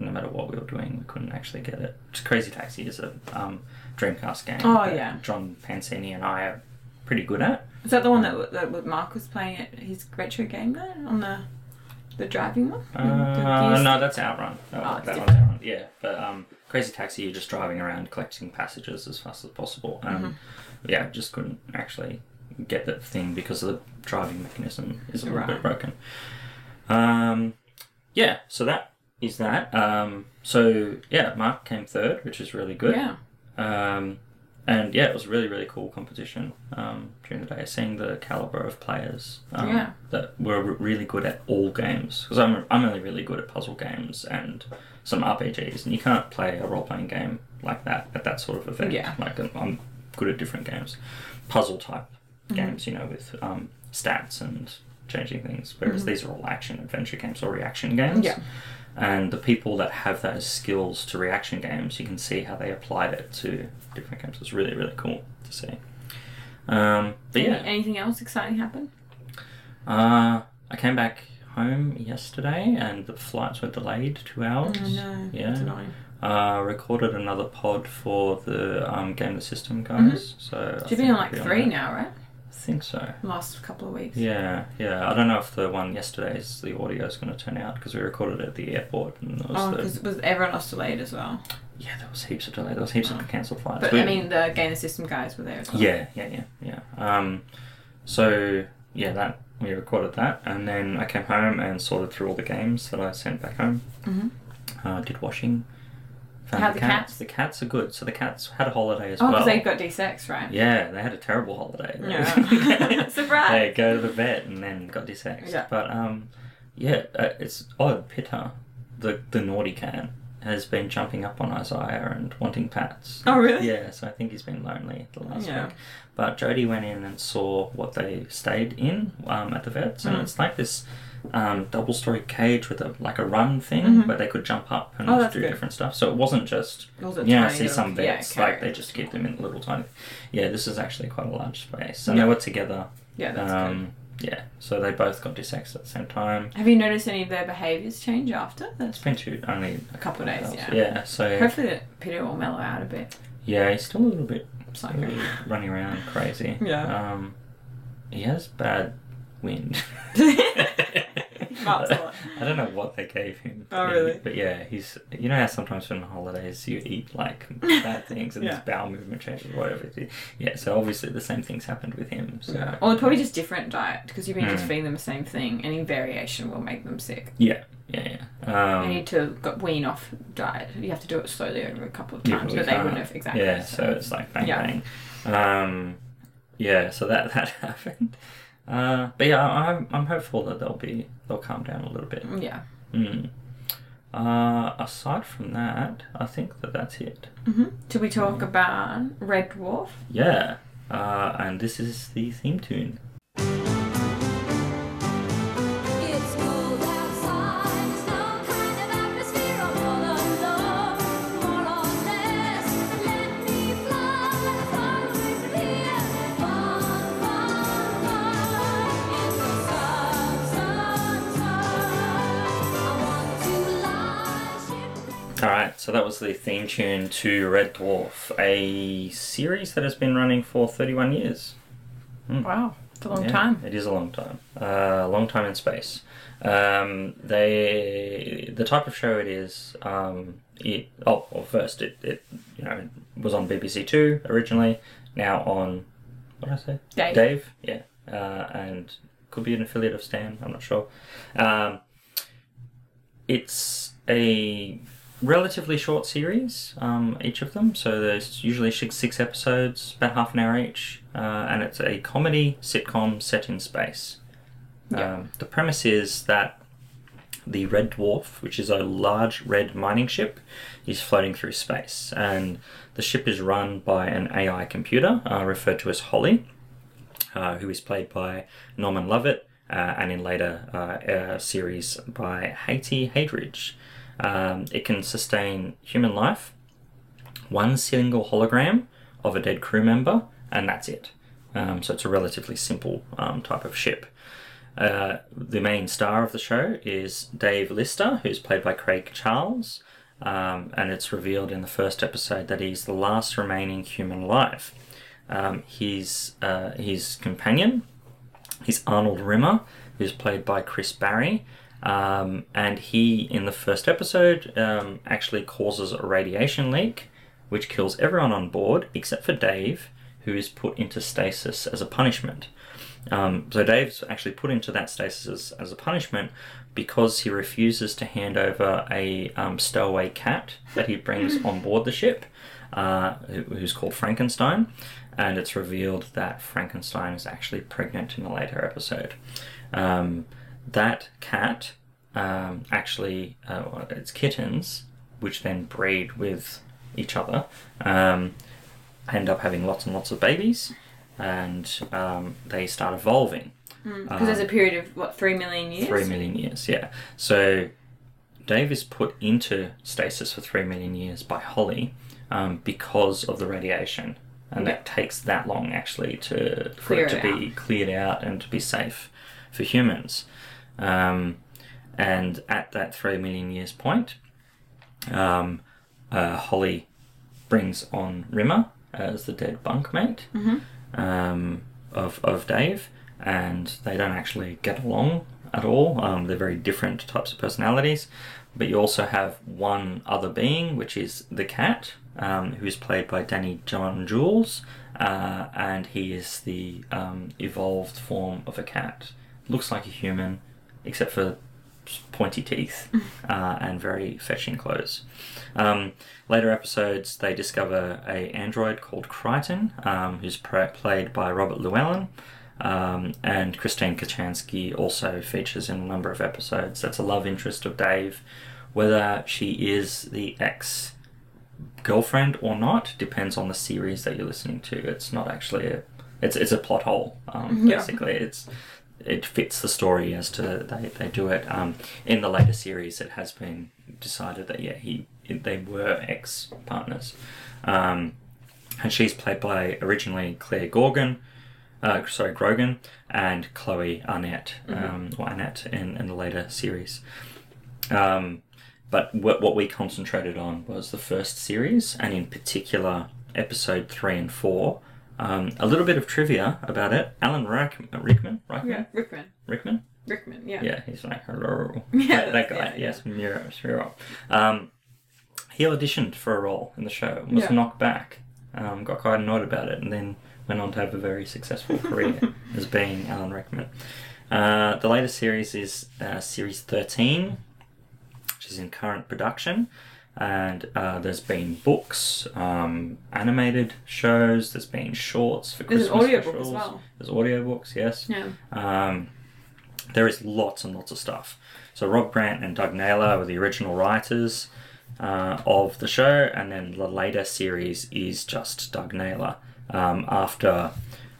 No matter what we were doing, we couldn't actually get it. Just Crazy Taxi is a um, Dreamcast game.
Oh,
that
yeah.
John Pansini and I are pretty good at.
Is that the one that, that Mark was playing at his retro game there on the the driving one?
Uh,
Gears?
no, that's Outrun. No,
Oh,
that one's. Outrun. Yeah, but um, Crazy Taxi, you're just driving around collecting passengers as fast as possible. Um,
Mm-hmm.
Yeah, just couldn't actually get that thing because the driving mechanism is a little
Right.
bit broken. Um, yeah, so that is that. Um, so yeah, Mark came third, which is really good.
Yeah.
Um, and yeah, it was a really, really cool competition um, during the day, seeing the caliber of players um,
Yeah.
that were re- really good at all games. Because I'm, I'm only really good at puzzle games and some RPGs, and you can't play a role playing game like that at that sort of event.
Yeah.
Like, I'm- good at different games, puzzle type
Mm-hmm.
games, you know, with um, stats and changing things, whereas these are all action adventure games or reaction games.
Mm-hmm. Yeah.
And the people that have those skills to reaction games, you can see how they applied it to different games. It's really, really cool to see. Um, but
Any-
yeah,
anything else exciting happen?
uh, I came back home yesterday and the flights were delayed two hours.
Oh no.
Yeah.
It's annoying.
Uh, recorded another pod for the um, Game the System guys. So I
You've been Mm-hmm. on like three now, right?
I think so.
Last couple of weeks.
Yeah, yeah. I don't know if the one yesterday's the audio is going to turn out because we recorded it at the airport and there was
Oh,
the
because was everyone else delayed as well.
yeah there was heaps of delay. There was heaps of cancelled flights.
But
We-
I mean, the game system guys were there as well.
Yeah, yeah, yeah, yeah. Um, so yeah, that we recorded that, and then I came home and sorted through all the games that I sent back home.
Mhm.
Uh, did washing. Found
How the cats?
The cats are good. So the cats had a holiday as well.
Oh,
well.
because they've got D6, right?
Yeah, they had a terrible holiday.
Yeah. Surprise!
They go to the vet and then got dissexed.
Yeah.
But um, yeah, uh, it's odd. Pitta, the the naughty cat, has been jumping up on Isaiah and wanting pats.
Oh, really?
Yeah. So I think he's been lonely the last
Yeah.
week. But Jody went in and saw what they stayed in um, at the vets, and
Mm.
it's like this. Um, double story cage with a like a run thing
Mhm.
where they could jump up and
Oh,
do
good.
different stuff. So it wasn't just
It
yeah, I see
little-
some
yeah,
vets like they just keep them in little tiny. Yeah, this is actually quite a large space, and
Yeah.
they were together.
Yeah, that's
Um, yeah, so they both got dissexed at the same time.
Have you noticed any of their behaviours change after?
It's
That's
been two, only
a couple of days,
else.
yeah.
Yeah, so
Hopefully that Peter will mellow out a bit.
yeah, he's still a little bit
Psycho.
running around crazy.
Yeah.
Um, he has bad wind.
A lot.
I don't know what they gave him.
Oh, really?
But yeah, he's. You know how sometimes on holidays you eat like bad things and
Yeah.
his bowel movement changes, or whatever. it is. Yeah, so obviously the same things happened with him. So.
Yeah. Or probably just different diet because you've been just
Mm.
feeding them the same thing. Any variation will make them sick.
Yeah, yeah, yeah.
you
Um,
need to wean off diet. You have to do it slowly over a couple of times, but they wouldn't have exactly.
Yeah, so it's like bang
Yeah.
bang. Um, yeah, so that that happened. Uh, but yeah, I'm I'm hopeful that they'll be they'll calm down a little bit.
yeah.
Mm. Uh, aside from that, I think that that's it.
Mm-hmm. Should we talk about Red Dwarf?
Yeah, uh, and this is the theme tune. So that was the theme tune to Red Dwarf, a series that has been running for 31 years.
Wow, it's a long
Yeah,
time.
It is a long time. A long time in space. Um, they the type of show it is. Um, it oh well first it, it you know was on BBC Two originally. Now on what did I say?
Dave.
Dave. Yeah. Uh, and could be an affiliate of Stan. I'm not sure. Um, it's a relatively short series, um, each of them. So there's usually six, six episodes, about half an hour each, uh, and it's a comedy sitcom set in space.
Yeah.
Um, the premise is that the Red Dwarf, which is a large red mining ship, is floating through space, and the ship is run by an AI computer uh, referred to as Holly, uh, who is played by Norman Lovett, uh, and in later uh, uh, series by Hattie Hayridge. Um, it can sustain human life, one single hologram of a dead crew member, and that's it. Um, so it's a relatively simple um, type of ship. Uh, the main star of the show is Dave Lister, who's played by Craig Charles, um, and it's revealed in the first episode that he's the last remaining human alive. Um, his uh, his companion is Arnold Rimmer, who's played by Chris Barrie, um, and he in the first episode um, actually causes a radiation leak, which kills everyone on board except for Dave, who is put into stasis as a punishment. Um, so Dave's actually put into that stasis as, a punishment because he refuses to hand over a um, stowaway cat that he brings on board the ship, uh, who's called Frankenstein. And it's revealed that Frankenstein is actually pregnant in a later episode. Um, that cat um, actually, uh, it's kittens, which then breed with each other, um, end up having lots and lots of babies, and um, they start evolving.
Because there's a period of what three million years.
Three million years, yeah. So Dave is put into stasis for three million years by Holly um, because of the radiation, and
Yeah.
that takes that long actually to for
Clear
it to
it
be cleared out and to be safe for humans. Um, and at that three million years point, um, uh, Holly brings on Rimmer as the dead bunkmate um, of of Dave, and they don't actually get along at all. Um, they're very different types of personalities. But you also have one other being, which is the cat, um, who is played by Danny John Jules, uh, and he is the um, evolved form of a cat looks like a human, except for pointy teeth uh, and very fetching clothes. Um, later episodes, they discover a android called Kryten, um, who's pra- played by Robert Llewellyn. Um, and Kristine Kochanski also features in a number of episodes. That's a love interest of Dave. Whether she is the ex girlfriend or not depends on the series that you're listening to. It's not actually a it's it's a plot hole. Um,
Yeah.
Basically, it's it fits the story as to they, they do it. Um, in the later series, it has been decided that yeah he they were ex partners, um, and she's played by originally Clare Gorgon. Uh, sorry, Grogan and Chloe Arnett, um, or Annette in, in the later series. Um, but what, what we concentrated on was the first series, and in particular, episode three and four. Um, a little bit of trivia about it. Alan Rick- Rickman, Rickman,
Yeah, Rickman.
Rickman.
Rickman, yeah.
Yeah, he's like hello.
Yeah,
that, that guy.
yeah,
yes, Miro, Miro. Um, he auditioned for a role in the show, was
Yeah.
knocked back, um, got quite annoyed about it, and then went on to have a very successful career as being Alan Rickman. Uh, the latest series is uh, series thirteen, which is in current production. And uh, there's been books, um, animated shows. There's been shorts for
There's
Christmas
an audiobook as well.
There's audiobooks, yes.
Yeah.
Um, there is lots and lots of stuff. So Rob Grant and Doug Naylor were the original writers uh, of the show, and then the later series is just Doug Naylor. Um, after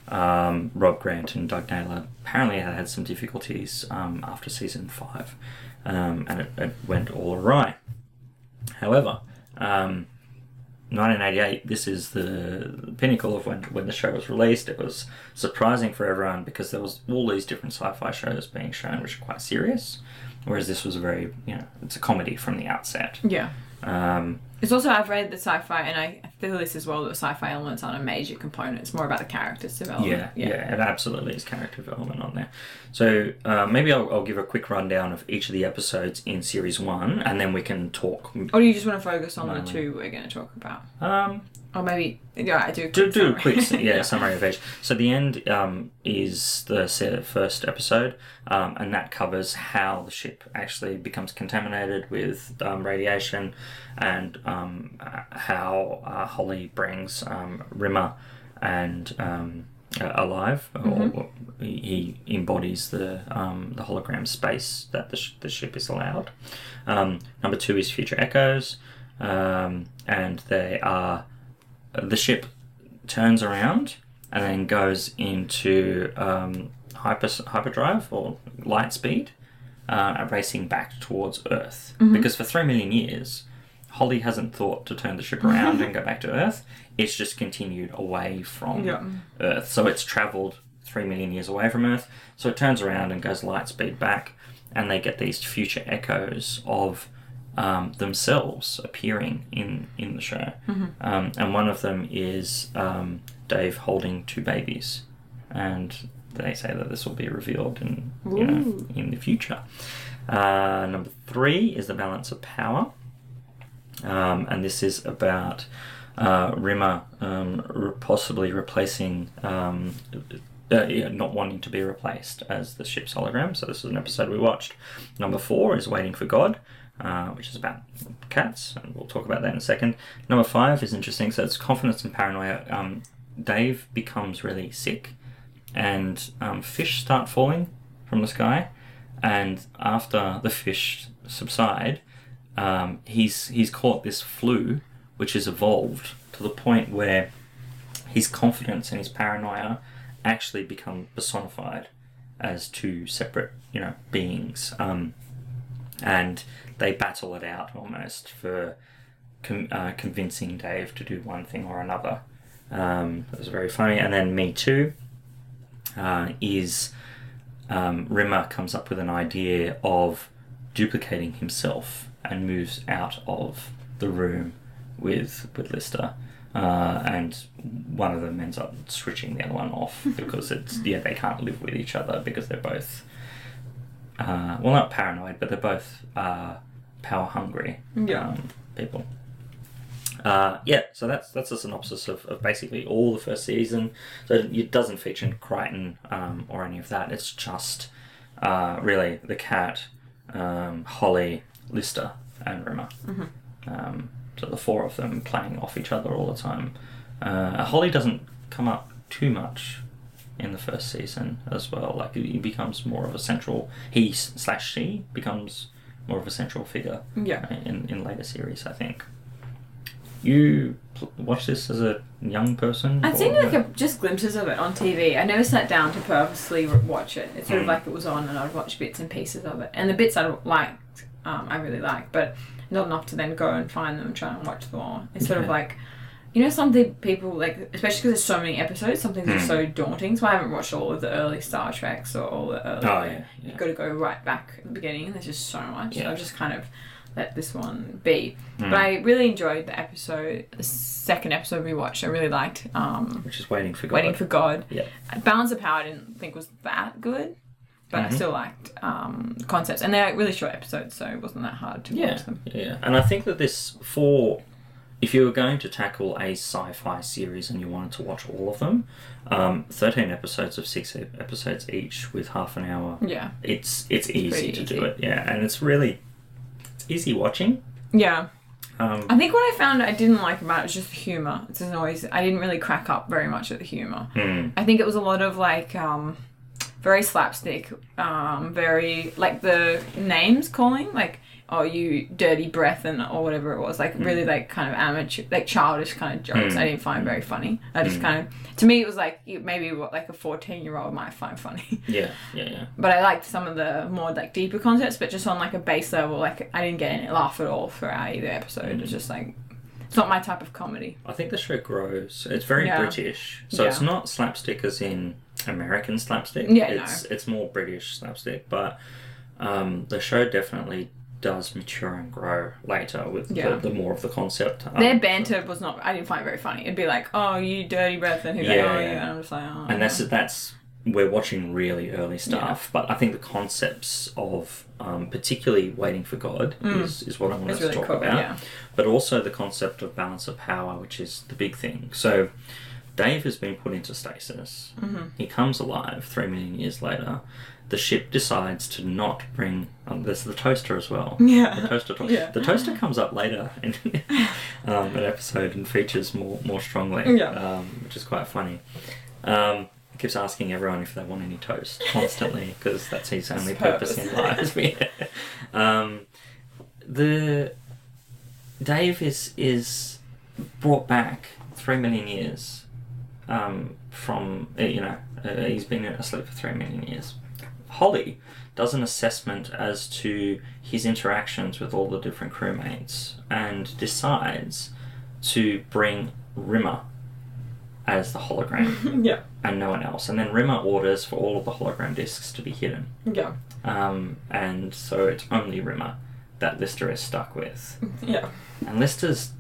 um, Rob Grant and Doug Naylor apparently had had some difficulties um, after season five, um, and it, it went all awry. However, um, 1988, this is the pinnacle of when, when the show was released. It was surprising for everyone because there was all these different sci-fi shows being shown which are quite serious, whereas this was a very, you know, it's a comedy from the outset.
Yeah.
Um,
It's also I've read the sci-fi, and I feel this as well. That sci-fi elements aren't a major component. It's more about the characters development.
yeah, yeah, it absolutely is character development on there. So uh, maybe I'll, I'll give a quick rundown of each of the episodes in series one, and then we can talk.
Or do you just want to focus on the two we're going to talk about?
Um,
Or maybe yeah, I do. a
do
quick
do a quick yeah, summary of each. So the end um, is the first episode, um, and that covers how the ship actually becomes contaminated with um, radiation, and um, uh, how uh, Holly brings um, Rimmer and um, uh, alive, or he he embodies the um, the hologram space that the, sh- the ship is allowed. Um, number two is Future Echoes, um, and they are the ship turns around and then goes into um, hyper hyperdrive or light speed, uh, racing back towards Earth. Because for three million years, Holly hasn't thought to turn the ship around and go back to Earth. It's just continued away from
Yeah.
Earth. So it's travelled three million years away from Earth. So it turns around and goes light speed back, and they get these future echoes of um, themselves appearing in in the show. Um, and one of them is um, Dave holding two babies, and they say that this will be revealed in you know in the future. Uh, number three is the balance of power, um, and this is about uh, Rimmer um, re- possibly replacing. Um, uh, yeah, not wanting to be replaced as the ship's hologram. So this is an episode we watched. Number four is Waiting for God, uh, which is about cats, and we'll talk about that in a second. Number five is interesting. So it's confidence and paranoia. Um, Dave becomes really sick, and um, fish start falling from the sky, and after the fish subside, um, he's he's caught this flu, which has evolved to the point where his confidence and his paranoia actually become personified as two separate, you know, beings. Um, and they battle it out almost for con- uh, convincing Dave to do one thing or another. Um, it was very funny. And then Me Too uh, is um, Rimmer comes up with an idea of duplicating himself and moves out of the room with with Lister. Uh, and one of them ends up switching the other one off because it's yeah they can't live with each other because they're both uh, well not paranoid but they're both uh, power hungry
Yeah.
um, people. Uh, yeah, so that's that's a synopsis of, of basically all the first season. So it doesn't feature Kryten um, or any of that. It's just are really the cat, um, Holly, Lister, and Rimmer. Um, so the four of them playing off each other all the time. Uh, Holly doesn't come up too much in the first season as well. Like he becomes more of a central. He slash she becomes more of a central figure
Yeah.
in in later series. I think. You pl- watch this as a young person? Or-
seen like a, just glimpses of it on TV. I never sat down to purposely watch it. It's sort of
Mm.
like it was on, and I'd watch bits and pieces of it. And the bits I liked, um, I really liked, but not enough to then go and find them and try and watch them all. It's sort of like, you know, something people like, especially because there's so many episodes. Some things are
Mm.
so daunting. So I haven't watched all of the early Star Treks or all the early.
Oh, yeah, yeah.
You've got to go right back at the beginning. There's just so much. So
Yeah.
I've just kind of let this one be.
Mm.
But I really enjoyed the episode, the second episode we watched. I really liked um,
Which is waiting for God.
Waiting for God.
Yeah.
Balance of Power I didn't think was that good, but I
Mhm.
still liked um, concepts. And they're really short episodes, so it wasn't that hard to
Yeah,
watch them.
yeah, and I think that this for if you were going to tackle a sci-fi series and you wanted to watch all of them, um, thirteen episodes of six episodes each with half an hour.
Yeah.
It's it's easy to
easy.
do it, yeah, and it's really it's easy watching.
Yeah.
Um,
I think what I found I didn't like about it was just the humour. It's always, I didn't really crack up very much at the humour.
hmm,
I think it was a lot of like, um, very slapstick, um, very, like the names calling, like, oh, you dirty breath and or whatever it was, like really like kind of amateur, like childish kind of jokes.
Mm.
I didn't find very funny. I just kind of, to me, it was like maybe what like a fourteen year old might find funny.
yeah, yeah, yeah.
but I liked some of the more like deeper concepts, but just on like a base level, like I didn't get any laugh at all throughout either episode. It's just like it's not my type of comedy.
I think the show grows. It's very
Yeah.
British, so
Yeah.
it's not slapstick as in American slapstick.
Yeah,
it's it's more British slapstick, but um, the show definitely does mature and grow later with
Yeah.
the, the more of the concept. Um,
Their banter was not. I didn't find it very funny. It'd be like, "Oh, you dirty breath," and he'd be like,
Yeah,
"Oh,
yeah.
yeah," and I'm just like, "Oh."
and that's that's we're watching really early stuff, but I think the concepts of um, particularly waiting for God is, is what I want
Mm. It's
to
really
talk
cool,
about.
yeah.
But also the concept of balance of power, which is the big thing. So Dave has been put into stasis.
Mm-hmm.
He comes alive three million years later. The ship decides to not bring. Um, there's the toaster as well.
Yeah.
The toaster. talk-
Yeah.
The toaster comes up later in um, an episode and features more more strongly.
Yeah.
Um, which is quite funny. Um, he keeps asking everyone if they want any toast constantly because that's his only
His
purpose in life. Yeah. um, the Dave is is brought back three million years um, from uh, you know uh, he's been asleep for three million years. Holly does an assessment as to his interactions with all the different crewmates and decides to bring Rimmer as the hologram
yeah,
and no one else. And then Rimmer orders for all of the hologram discs to be hidden.
yeah,
Um, and so it's only Rimmer that Lister is stuck with.
yeah,
And Lister's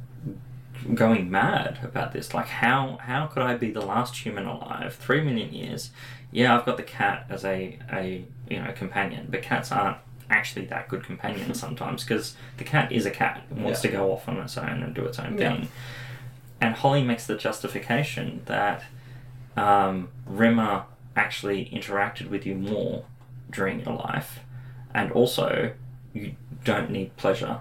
going mad about this. Like, how how could I be the last human alive? Three million years. Yeah, I've got the cat as a a you know companion, but cats aren't actually that good companions sometimes because the cat is a cat and wants
Yeah.
to go off on its own and do its own
Yeah.
thing. And Holly makes the justification that um, Rimmer actually interacted with you more during your life, and also you don't need pleasure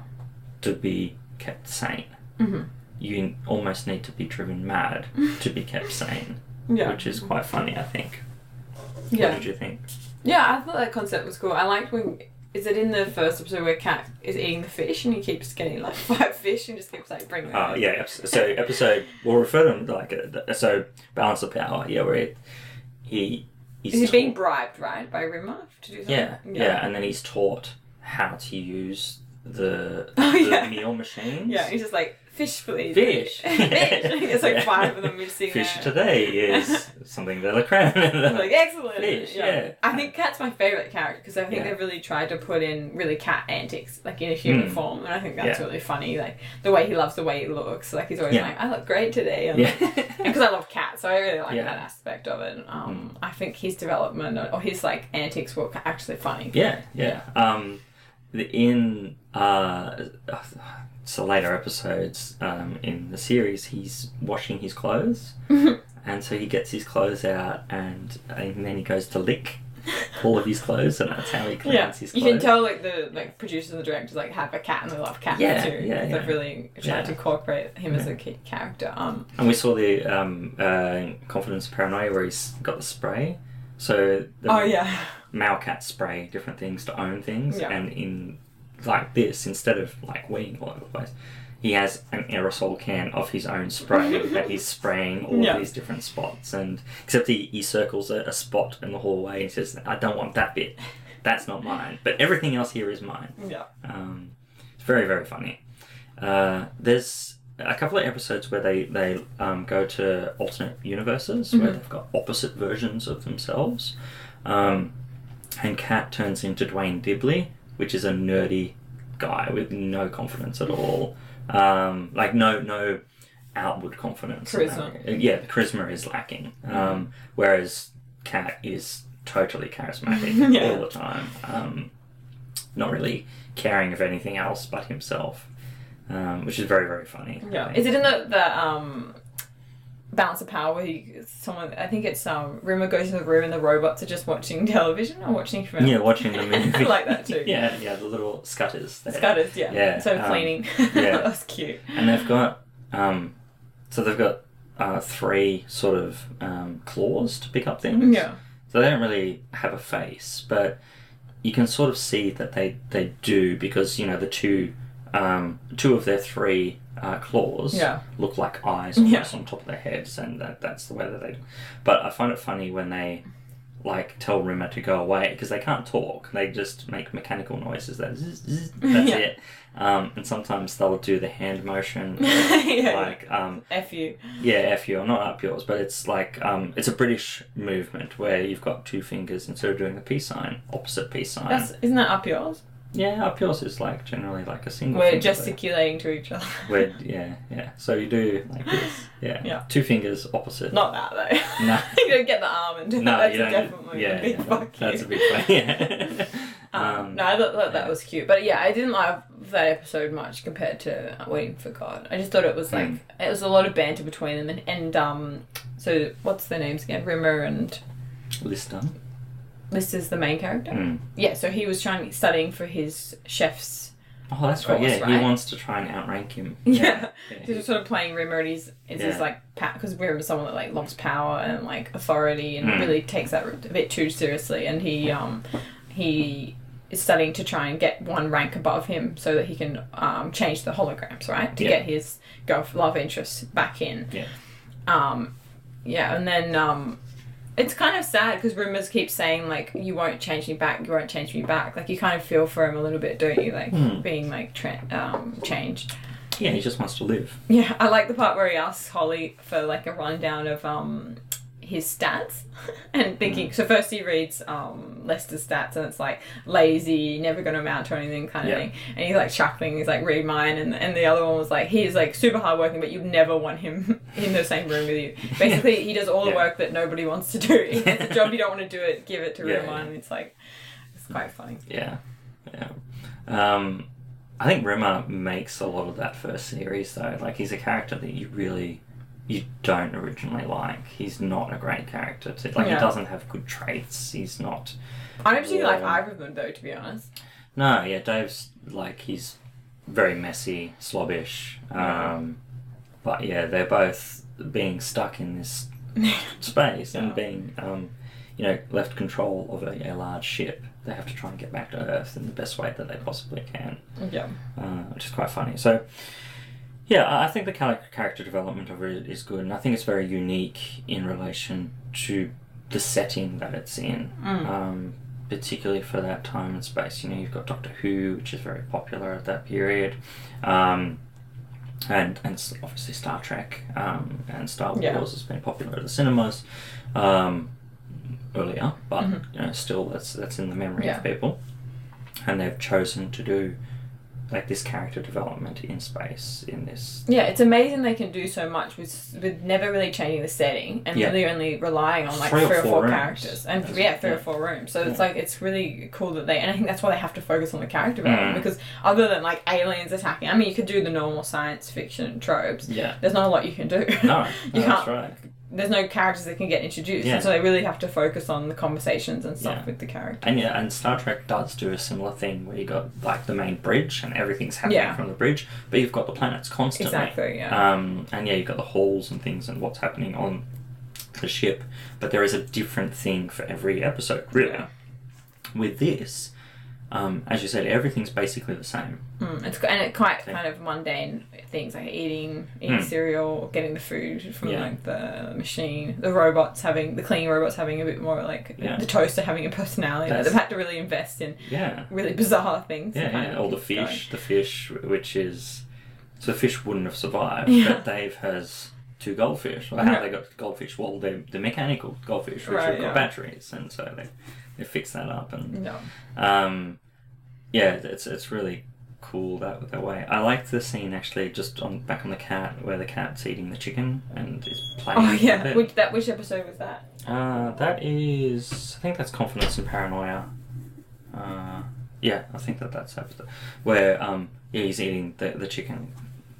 to be kept sane.
hmm
You almost need to be driven mad to be kept sane,
yeah,
which is quite funny, I think.
yeah.
What did you think?
Yeah, I thought that concept was cool. I liked when is it in the first episode where Cat is eating the fish and he keeps getting like five fish and just keeps like bringing them.
Uh, yeah, so episode, we'll refer to him like, a, so Balance of Power, yeah, where he, he he's
Is he being bribed, right, by Rimmer to do something?
yeah, yeah, and then he's taught how to use the,
Oh,
the
yeah.
meal machines.
Yeah, he's just like fish, please.
Fish.
fish. It's like
Yeah.
five of them sitting
Fish
there.
today is something de la creme.
Like excellent.
Fish, yeah.
I think Cat's my favorite character because I think
Yeah.
they've really tried to put in really cat antics, like in a human
Mm.
form, and I think that's
Yeah.
really funny. Like the way he loves the way he looks. Like he's always
Yeah.
like, "I look great today," and
Yeah.
because I love cats, so I really like
Yeah.
that aspect of it. Um, I think his development or his like antics were actually funny.
Yeah, yeah. Um, the, in uh, so later episodes um, in the series, he's washing his clothes, and so he gets his clothes out, and and then he goes to lick all of his clothes, and that's how he cleans
Yeah,
his clothes.
you can tell like the like producers and the directors like have a cat and they love cats
Yeah,
too.
yeah,
They've really tried
Yeah.
to incorporate him as a key character. Um,
And we saw the um, uh, confidence paranoia where he's got the spray. So the
oh yeah,
Malcat spray different things to own things,
Yeah.
and in like this, instead of like weeing all over the place, he has an aerosol can of his own spray that he's spraying all
Yeah.
these different spots. And except he, he circles a, a spot in the hallway and says, "I don't want that bit. That's not mine. But everything else here is mine."
yeah,
Um, it's very very funny. Uh, there's a couple of episodes where they they um, go to alternate universes where they've got opposite versions of themselves. Um, and Kat turns into Duane Dibbley, which is a nerdy guy with no confidence at all. Um, like no no outward confidence.
Charisma.
Yeah, the charisma is lacking. Um, whereas Cat is totally charismatic
Yeah.
all the time. Um, not really caring of anything else but himself, um, which is very very funny.
Yeah. Is it in the the um balance of power where someone? I think it's um Rimmer goes in the room and the robots are just watching television or watching film.
Yeah, watching the movie.
I like that too.
yeah, yeah, the little skutters. there.
Skutters, yeah.
Yeah,
So
um,
cleaning.
yeah.
That's cute.
and they've got um, so they've got uh, three sort of um, claws to pick up things.
Yeah.
So they don't really have a face, but you can sort of see that they they do because you know the two um, two of their three uh, claws
Yeah.
look like eyes
Yeah.
on top of their heads, and that, that's the way that they. But I find it funny when they like tell Rimmer to go away because they can't talk; they just make mechanical noises. That zzz, zzz, that's
Yeah.
it. Um, and sometimes they'll do the hand motion,
yeah.
like um,
F you.
yeah, F you, or not up yours, but it's like um, it's a British movement where you've got two fingers instead of doing the peace sign, opposite peace sign.
That's isn't that up yours?
Yeah, up yours is like generally like a single.
We're
finger,
gesticulating to each other.
We're, yeah, yeah. So you do like this. Yeah.
Yeah.
Two fingers opposite.
Not that though.
No.
you don't get the arm and do
no,
that. That's a
don't.
definitely
yeah,
a big
yeah,
fuck
That's a big fuck. Yeah.
Um, no, I thought, thought that was cute, but yeah, I didn't like that episode much compared to Waiting for God. I just thought it was like
Mm.
it was a lot of banter between them, and, and um, so what's their names again? Rimmer and
Lister.
Lister's the main character.
Mm.
Yeah, so he was trying studying for his chef's.
Oh, that's right.
Course,
Yeah,
right?
he wants to try and outrank him.
Yeah.
yeah.
He was sort of playing Rimmer, he's is his
Yeah.
like because Rimmer's someone that like loves power and like authority and
Mm.
really takes that a bit too seriously, and he um he is studying to try and get one rank above him so that he can um, change the holograms, right? To
Yeah.
get his girl love interest back in.
Yeah.
Um, yeah, and then um, it's kind of sad because rumors keep saying like you won't change me back, you won't change me back. Like you kind of feel for him a little bit, don't you? Like
Hmm.
being like tra- um, changed.
Yeah, he just wants to live.
Yeah, I like the part where he asks Holly for like a rundown of um his stats and thinking so first he reads um Lister's stats and it's like lazy, never gonna amount to anything kind of
Yeah.
thing. And he's like chuckling, he's like, read mine and and the other one was like he's like super hardworking but you'd never want him in the same room with you. Basically he does all the
Yeah.
work that nobody wants to do. If it's a job you don't want to do it, give it to
yeah.
and it's like it's quite funny.
Yeah, yeah. Um, I think Rimmer makes a lot of that first series though. Like he's a character that you really you don't originally like. He's not a great character. To, like
Yeah.
he doesn't have good traits. He's not.
I don't particularly like either of them though, to be honest.
No, yeah. Dave's like he's very messy, slobbish. Um, but yeah, they're both being stuck in this space
Yeah.
and being um, you know left control of a, a large ship. They have to try and get back to Earth in the best way that they possibly can.
yeah.
uh, which is quite funny. So, yeah, I think the character development of it is good, and I think it's very unique in relation to the setting that it's in, um, particularly for that time and space. You know, you've got Doctor Who, which is very popular at that period. Um, and, and obviously Star Trek um, and Star Wars
Yeah.
has been popular at the cinemas um, earlier, but you know still that's that's in the memory
Yeah.
of people and they've chosen to do like this character development in space in this
Yeah, it's amazing they can do so much with with never really changing the setting and
Yeah.
really only relying on like
Three
three,
or four
four characters and
That's-
yeah, three
yeah.
or four rooms. So it's
Yeah.
like it's really cool that they and I think that's why they have to focus on the character development
Mm.
because other than like aliens attacking, I mean, you could do the normal science fiction tropes.
yeah
There's not a lot you can do.
no, no
you can't
right
there's no characters that can get introduced,
Yeah.
and so they really have to focus on the conversations and stuff
Yeah.
with the characters.
And yeah, and Star Trek does do a similar thing where you got like the main bridge and everything's happening
Yeah.
from the bridge, but you've got the planets constantly.
Exactly, yeah.
Um, and yeah, you've got the halls and things and what's happening on the ship, but there is a different thing for every episode, really. With this, um, as you said, everything's basically the same.
Mm, it's and it quite
Okay.
kind of mundane things like eating, eating
Mm.
cereal, getting the food from
Yeah.
like the machine. The robots having the cleaning robots having a bit more like
Yeah.
the toaster having a personality. Like, they've had to really invest in
Yeah.
really bizarre things.
Yeah, yeah. All the
keep going.
fish, the fish, which is so the fish wouldn't have survived,
Yeah.
but Dave has two goldfish. Well, how
Yeah.
they got goldfish? Well, they're the mechanical goldfish, which
Right,
have got
yeah.
batteries, and so they they fix that up, and
No.
um, yeah, it's it's really cool that that way. I like the scene actually, just on back on the cat where the cat's eating the chicken and is playing.
Oh yeah.
it.
Which that which episode was that?
Uh, that is, I think that's confidence and paranoia. Uh, yeah, I think that that's episode where um, yeah, he's eating the the chicken,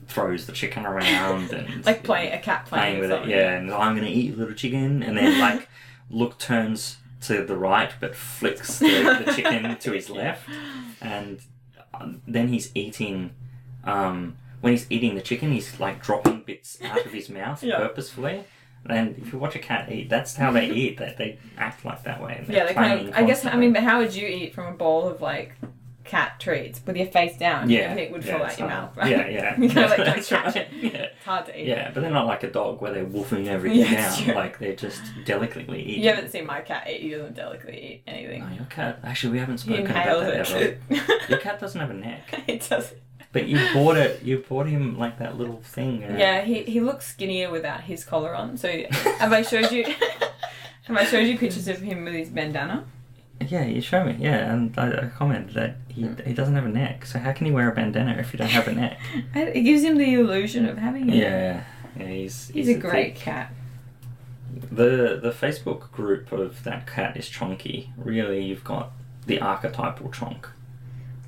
throws the chicken around and
Like playing a cat playing,
playing with it. Yeah, and I'm gonna eat your little chicken, and then like look turns to the right but flicks the, the chicken to his left, and um, then he's eating. Um, when he's eating the chicken, he's like dropping bits out of his mouth
Yeah.
purposefully. And if you watch a cat eat, that's how they eat. That they act like that way. and they're
Yeah, they kind of. I guess. I
constantly.
mean, but how would you eat from a bowl of like cat treats with your face down?
yeah,
it would
yeah,
fall out your
hard.
mouth. Right?
Yeah, yeah.
you kind of like don't catch
right.
it.
Yeah.
It's hard to eat.
Yeah, but they're not like a dog where they're wolfing everything
Yeah,
down.
true.
Like they're just delicately eating.
You haven't seen my cat eat. He doesn't delicately eat anything.
No, your cat. Actually, we haven't spoken about that
it.
ever. Your cat doesn't have a neck,
it doesn't.
but you bought it. You bought him like that little thing. uh,
Yeah, he, he looks skinnier without his collar on. So have I showed you? have I showed you pictures of him with his bandana?
Yeah, you show me. Yeah, and I, I commented that he he doesn't have a neck. So how can he wear a bandana if you don't have a neck?
It gives him the illusion of having it.
Yeah, yeah, he's
He's a
thick-
great cat.
The the Facebook group of that cat is Chonky. Really, you've got the archetypal Chonk.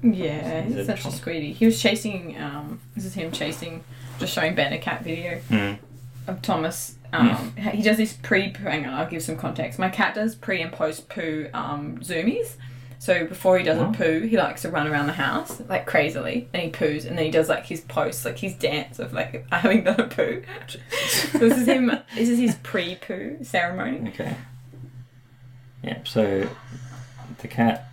Yeah,
He's
he's
a
such a
chonk.
sweetie. He was chasing. Um, this is him chasing, just showing Ben a cat video
Mm.
of Thomas. Um, he does this pre. Hang on, I'll give some context. My cat does pre and post poo um, zoomies. So before he does
Wow.
a poo, he likes to run around the house like crazily, and he poos, and then he does like his post, like his dance of like having done a poo. So this is him. This is his pre poo ceremony.
Okay. Yeah. So the cat.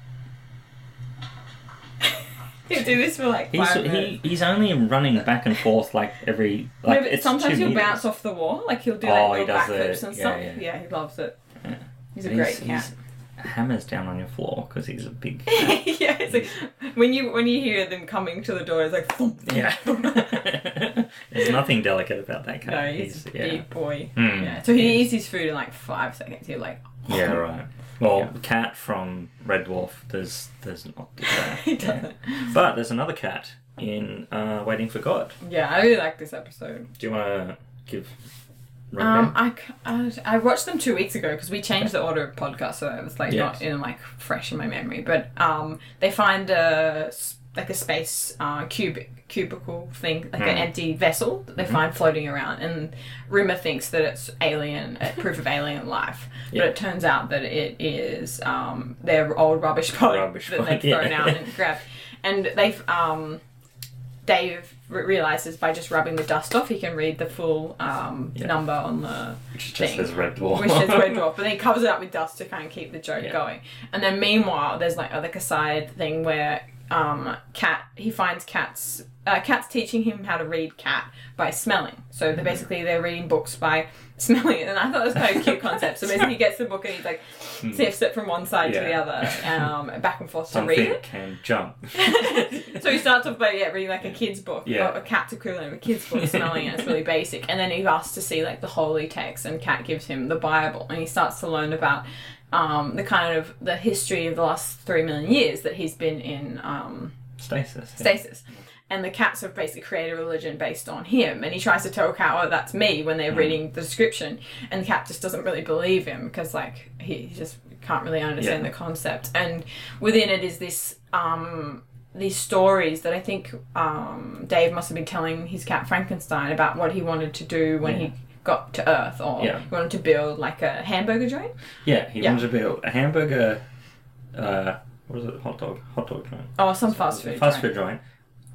He'll do this for like
He's
five minutes.
he, he's only running back and forth like every
No, but
it's
sometimes
two
he'll bounce off the wall. Like he'll do
Oh,
like
he
little
does
backflips
the-
and
yeah,
stuff.
yeah.
Yeah. he loves it.
Yeah.
He's a great cat.
hammers down on your floor because he's a big.
yeah, it's like when you when you hear them coming to the door, it's like thump, thump,
yeah. There's nothing delicate about that cat.
no, he's, a
yeah.
big boy.
Mm.
Yeah, so he eats his food in like five seconds. He'll like
Yeah, right. Well,
Yeah.
cat from Red Dwarf There's there's not
he
Yeah. But there's another cat in uh, Waiting for God.
Yeah, I really like this episode.
Do you want to give?
Um, I I watched them two weeks ago because we changed the order of podcast, so it was like
Yes.
not in like fresh in my memory. But um, they find a like a space uh, cubic cubicle thing, like an
Mm.
empty vessel that they
Mm-hmm.
find floating around, and Rimmer thinks that it's alien, proof of alien life.
Yeah.
But it turns out that it is um, their old rubbish pod
Rubbish
that they've thrown
yeah.
out and grabbed, and they've um, Dave re- realizes by just rubbing the dust off, he can read the full um,
Yeah.
number on the
Which just
thing.
says Red Dwarf.
which is red dwarf, but then he covers it up with dust to kind of keep the joke
Yeah.
going. And then meanwhile, there's like a, like a side thing where um, cat he finds cats. Uh, cat's teaching him how to read cat by smelling. So
Mm-hmm.
they're basically they're reading books by smelling it, and I thought it was kind of a cute concept. So basically, he gets the book and he's like sniffs it from one side to the
Hmm.
Other, um, back and forth to read it.
can jump.
so he starts off by yeah, reading like a kid's book,
Yeah.
a cat's equivalent of a kid's book, smelling it. It's really basic, and then he asks to see like the holy text, and Cat gives him the Bible, and he starts to learn about um, the kind of the history of the last three million years that he's been in um,
Stasis. yeah.
And the cats have basically created a religion based on him. And he tries to tell Cat, oh, that's me, when they're reading the description. And the cat just doesn't really believe him because, like, he, just can't really understand
Yeah.
the concept. And within it is this, um, these stories that I think um, Dave must have been telling his cat Frankenstein about what he wanted to do when
Yeah.
he got to Earth, or
Yeah.
he wanted to build like a hamburger joint.
Yeah, he
Yeah.
wanted to build a hamburger. Uh, what was it? Hot dog. Hot dog joint.
Oh, some fast food.
Fast
joint.
food joint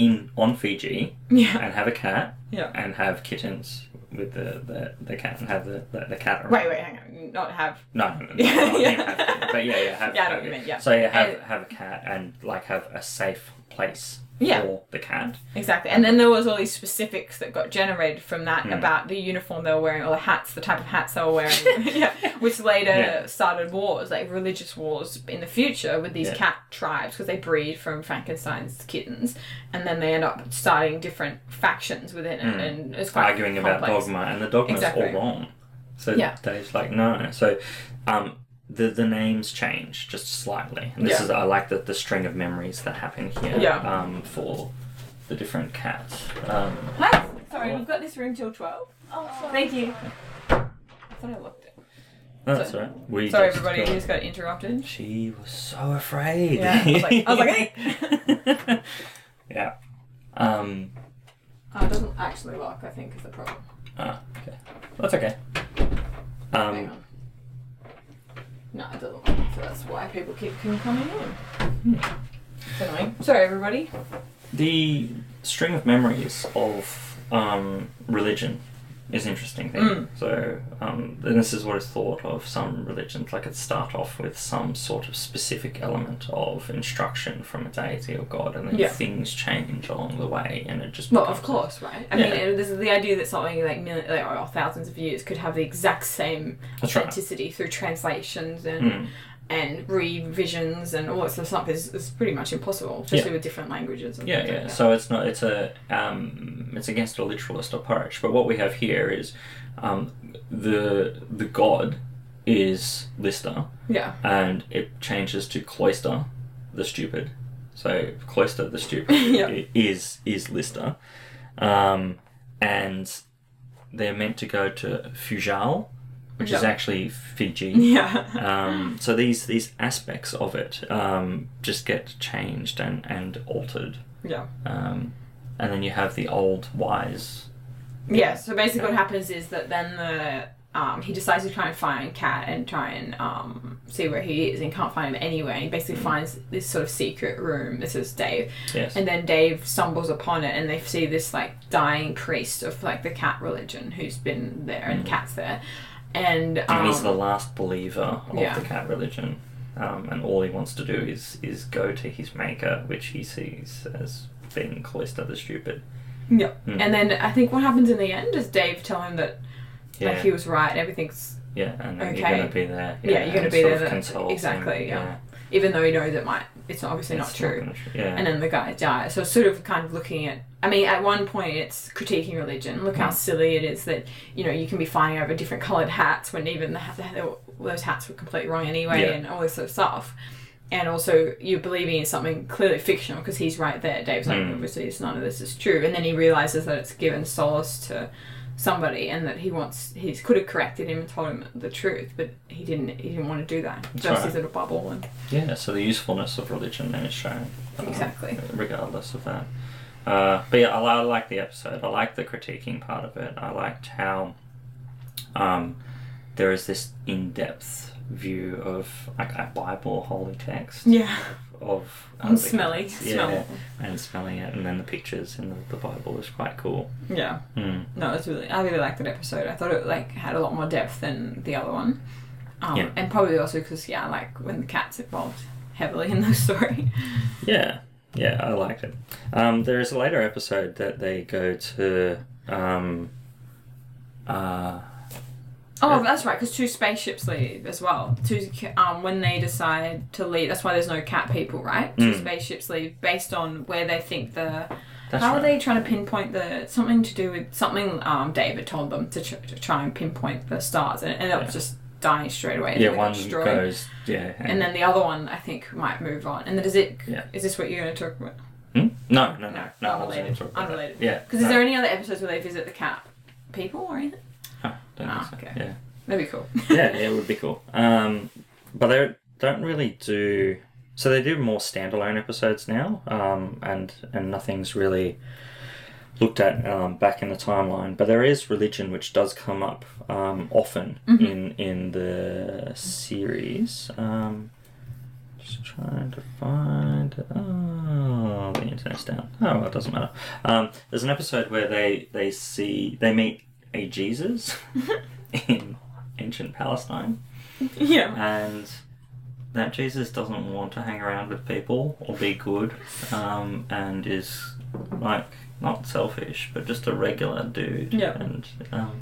in on Fiji
Yeah.
and have a cat
Yeah.
and have kittens with the, the, the cat and have the, the, the cat around.
Wait, wait, hang on. Not have.
No, no, no,
Yeah,
not
yeah.
have but yeah, yeah, have,
Yeah, I know what you mean, yeah.
So yeah, have
And-
have a cat and like have a safe place
Yeah.
for the cat.
Exactly. And then there was all these specifics that got generated from that
Hmm.
about the uniform they were wearing, or the hats, the type of hats they were wearing, yeah, which later
Yeah.
started wars, like religious wars in the future with these
Yeah.
cat tribes because they breed from Frankenstein's kittens, and then they end up starting different factions within it, and it's quite
arguing about dogma, and the dogma's
Exactly.
all wrong. So
Yeah.
Dave's like, no. So, um, the the names change just slightly. And this
Yeah.
is I like the the string of memories that happen here.
Yeah.
Um, for the different cats. Um,
Hi. Sorry, we've got this room till twelve.
Oh, sorry.
Thank you. I thought I locked it.
no, that's
So-
all right. We
Sorry,
just
everybody,
got-
you just got interrupted.
She was so afraid.
Yeah, I was like- I was like,
hey. yeah. Um.
Oh, it doesn't actually lock. I think is the problem.
Ah, okay. That's okay.
Hang
Um.
No, it doesn't. So that's why people keep coming in. It's annoying. Sorry, everybody.
The string of memories of um, religion is interesting thing.
Mm.
So, um, and this is what is thought of some religions. Like it start off with some sort of specific element of instruction from a deity or god, and then
Yeah.
things change along the way, and it just
Well, of course, right? I
Yeah.
mean, this is the idea that something like, million, like or thousands of years could have the exact same
That's right.
authenticity through translations and
Mm.
And revisions and all that sort of stuff is, is pretty much impossible, especially
Yeah.
with different languages. And
Yeah,
things like
yeah. So it's not. It's a. Um, it's against a literalist approach. But what we have here is, um, the the god is Lister,
yeah,
and it changes to Cloister, the stupid. So Cloister, the stupid,
Yeah.
is is Lister, um, and they're meant to go to Fuchal, which is actually Fiji.
yeah,
Um, so these these aspects of it um, just get changed and, and altered.
yeah.
Um, and then you have the old wise.
Yeah, so basically what happens is that then the um, he decides to try and find Cat and try and um, see where he is and can't find him anywhere. And he basically finds this sort of secret room. This is Dave.
Yes.
And then Dave stumbles upon it and they see this like dying priest of like the cat religion who's been there and cat's there. And, um,
he's the last believer of
yeah.
the cat religion. Um, and all he wants to do is, is go to his maker, which he sees as being Cloister the stupid.
yeah.
Mm.
And then I think what happens in the end is Dave tell him that
Yeah.
like he was right and everything's
yeah, and you're
Okay.
going to be there.
Yeah, you're gonna be there that-
console him,
exactly, yeah. Even though he knows it might it's obviously not true.
gonna tr- yeah.
and then the guy dies. So it's sort of kind of looking at. I mean, at one point it's critiquing religion. Look how
Mm.
silly it is that you know you can be fighting over different coloured hats when even the, the, those hats were completely wrong anyway,
Yeah.
and all this sort of stuff. And also, you're believing in something clearly fictional because he's right there. Dave's like,
Mm.
obviously, it's none of this is true. And then he realizes that it's given solace to somebody, and that he wants he could have corrected him and told him the truth, but he didn't. He didn't want to do that.
That's
Just
right.
his little bubble and
Yeah, so the usefulness of religion then is shown. uh,
Exactly.
Regardless of that. Uh, but yeah, I, I like the episode. I like the critiquing part of it. I liked how um, there is this in depth view of like a Bible holy text.
yeah,
Of uh,
and smelly.
Yeah,
smell.
and smelling it, and then the pictures in the, the Bible is quite cool.
Yeah.
Mm.
No, it's really. I really liked that episode. I thought it like had a lot more depth than the other one. Um,
Yeah.
And probably also because yeah, like when the cat's involved heavily in the story.
Yeah, yeah, I liked it. Um, there is a later episode that they go to. Um, uh,
Oh, that's right. Because two spaceships leave as well. Two um when they decide to leave. That's why there's no cat people, right? Two
Mm.
spaceships leave based on where they think the.
that's
how
right.
are they trying to pinpoint the something to do with something? Um, David told them to, tr- to try and pinpoint the stars, and it ended up
Yeah.
just dying straight away.
Yeah, one
destroyed.
goes. Yeah,
and then the other one I think might move on. And then does it?
Yeah.
Is this what you're going to talk about?
Hmm? No, no, no,
No,
no.
Unrelated.
talking about that.
Unrelated.
Yeah.
Because
no.
is there any other episodes where they visit the cat people or anything?
Don't
Ah,
think so.
okay.
Yeah.
That'd be cool.
yeah, yeah, it would be cool. Um, but they don't really do. So they do more standalone episodes now, um, and and nothing's really looked at um, back in the timeline. But there is religion which does come up um, often
Mm-hmm.
in in the series. Um, just trying to find. Oh, the internet's down. Oh, well, it doesn't matter. Um, there's an episode where they they see they meet a Jesus in ancient Palestine,
Yeah.
and that Jesus doesn't want to hang around with people or be good, um, and is like not selfish, but just a regular dude.
Yeah.
And um,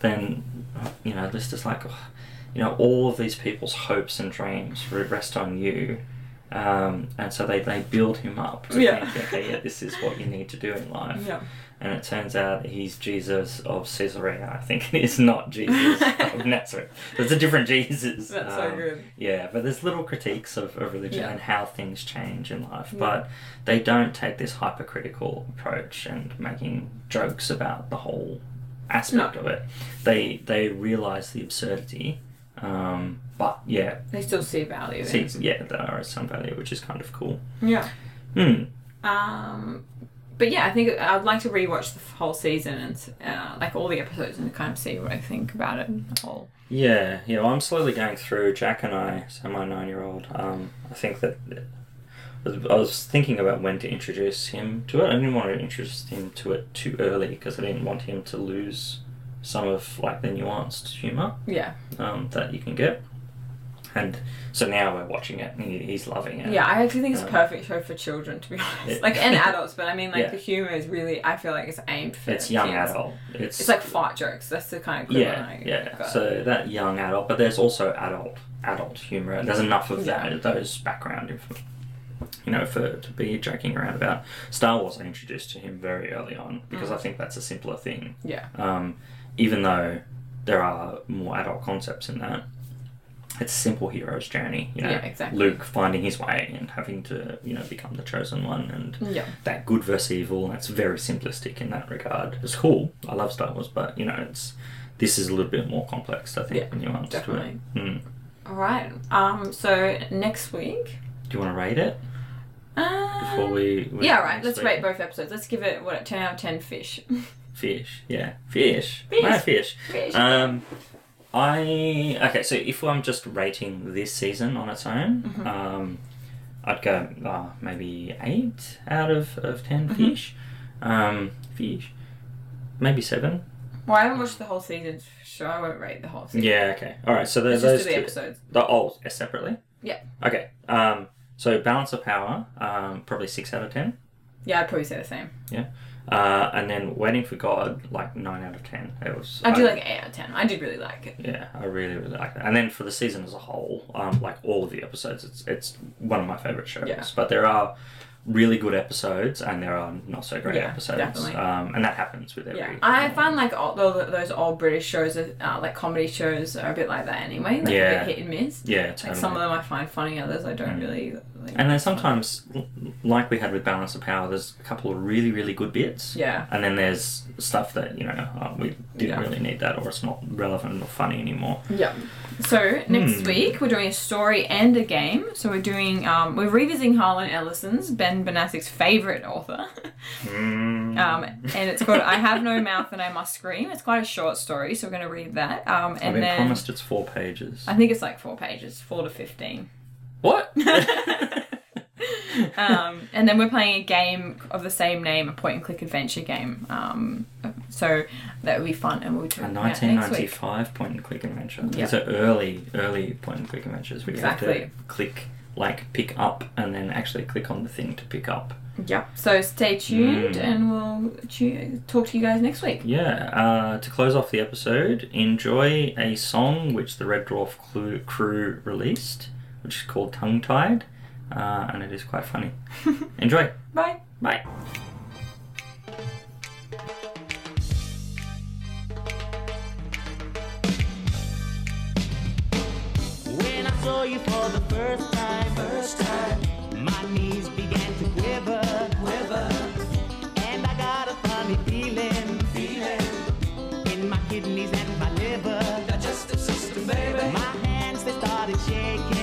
then you know, there's just like, oh, you know, all of these people's hopes and dreams rest on you. Um, and so they, they build him up to
Yeah.
think, okay, yeah, this is what you need to do in life.
Yeah.
And it turns out he's Jesus of Caesarea. I think it is not Jesus of Nazareth. There's a different Jesus.
That's so
Um,
good.
Yeah, but there's little critiques of, of religion
Yeah.
and how things change in life.
Yeah.
But they don't take this hypercritical approach and making jokes about the whole aspect
No.
of it. They they realise the absurdity. Um, but yeah,
They still see value in
see,
it.
yeah, there are some value, which is kind of cool.
Yeah.
Hmm.
Um, but yeah, I think I'd like to rewatch the whole season and uh, like all the episodes and kind of see what I think about it. Whole.
Yeah, yeah. Well, I'm slowly going through. Jack and I, so my nine-year-old. Um, I think that I was thinking about when to introduce him to it. I didn't want to introduce him to it too early because I didn't want him to lose some of like the nuanced humor
Yeah.
um, that you can get. And so now we're watching it, and he, he's loving it.
Yeah, I actually think it's a
Um,
perfect show for children, to be honest.
Yeah.
Like and adults, but I mean, like
Yeah.
the humor is really. I feel like it's aimed for.
It's young
kids.
adult. It's
It's like fart jokes. That's the kind of
yeah, yeah.
got.
So that young adult, but there's also adult adult humor. There's enough of
Yeah.
that those background info, you know, for to be joking around about. Star Wars, I introduced to him very early on because
Mm.
I think that's a simpler thing.
yeah.
Um, even though there are more adult concepts in that. It's a simple hero's journey, you know.
Yeah, exactly.
Luke finding his way and having to, you know, become the chosen one, and
Yeah.
that good versus evil. That's very simplistic in that regard. It's cool. I love Star Wars, but you know, it's this is a little bit more complex. I think
Yeah,
when you
definitely.
to it. Mm.
All right. Um. So next week.
Do you want to rate it before we? we
yeah. Right. Let's
week?
rate both episodes. Let's give it what ten out of ten fish.
Fish, yeah, fish,
Fish.
No, fish.
fish.
Um, I okay. So if I'm just rating this season on its own,
Mm-hmm.
um, I'd go uh, maybe eight out of of 10
Mm-hmm.
fish. Um, fish, maybe seven.
well, I haven't watched the whole season, so I won't rate the whole season.
Yeah. Okay. All right. So there's those
the
two.
episodes.
The oh, separately.
Yeah.
Okay. Um, so balance of power, um, probably six out of ten.
Yeah, I'd probably say the same.
Uh, and then waiting for God, like nine out of ten. It was.
I do like eight out of ten. I did really like it.
Yeah, I really really like it. And then for the season as a whole, um, like all of the episodes, it's it's one of my favorite shows.
Yeah.
But there are really good episodes and there are not so great
Yeah,
episodes. Um, and that happens with every.
Yeah, I
um,
find like all those, old British shows, uh, like comedy shows, are a bit like that anyway. Like
Yeah.
a bit hit and miss.
Yeah, totally.
Like some of them I find funny, others I don't
Mm.
really. Like,
and then sometimes, like we had with Balance of Power, there's a couple of really really good bits.
Yeah.
And then there's stuff that you know oh, we didn't
Yeah.
really need that, or it's not relevant or funny anymore.
Yeah. So next
Hmm.
week we're doing a story and a game. So we're doing um, we're revisiting Harlan Ellison's Ben Benassik's favorite author,
Mm.
um, and it's called "I Have No Mouth and I Must Scream." It's quite a short story, so we're going to read that. Um,
I've
and
been
then
promised it's four pages.
I think it's like four pages, four to fifteen.
What?
um, and then we're playing a game of the same name, a point and click adventure game. Um, so that would be fun, and we'll do
A
that next week.
1995 point and click adventure.
Yeah.
These are early, early point and click adventures where you have
Exactly.
to click, like, pick up and then actually click on the thing to pick up.
Yep. So stay tuned,
Mm.
and we'll tu- talk to you guys next week.
Yeah, uh, to close off the episode, enjoy a song which the Red Dwarf Clu- crew released, which is called Tongue Tied, uh, and it is quite funny. Enjoy.
Bye.
Bye.
When I saw you for the first time, first time, my knees began to quiver,
quiver,
and I got a funny feeling, feeling in my kidneys and my liver,
digestive system, baby.
My hands they started shaking.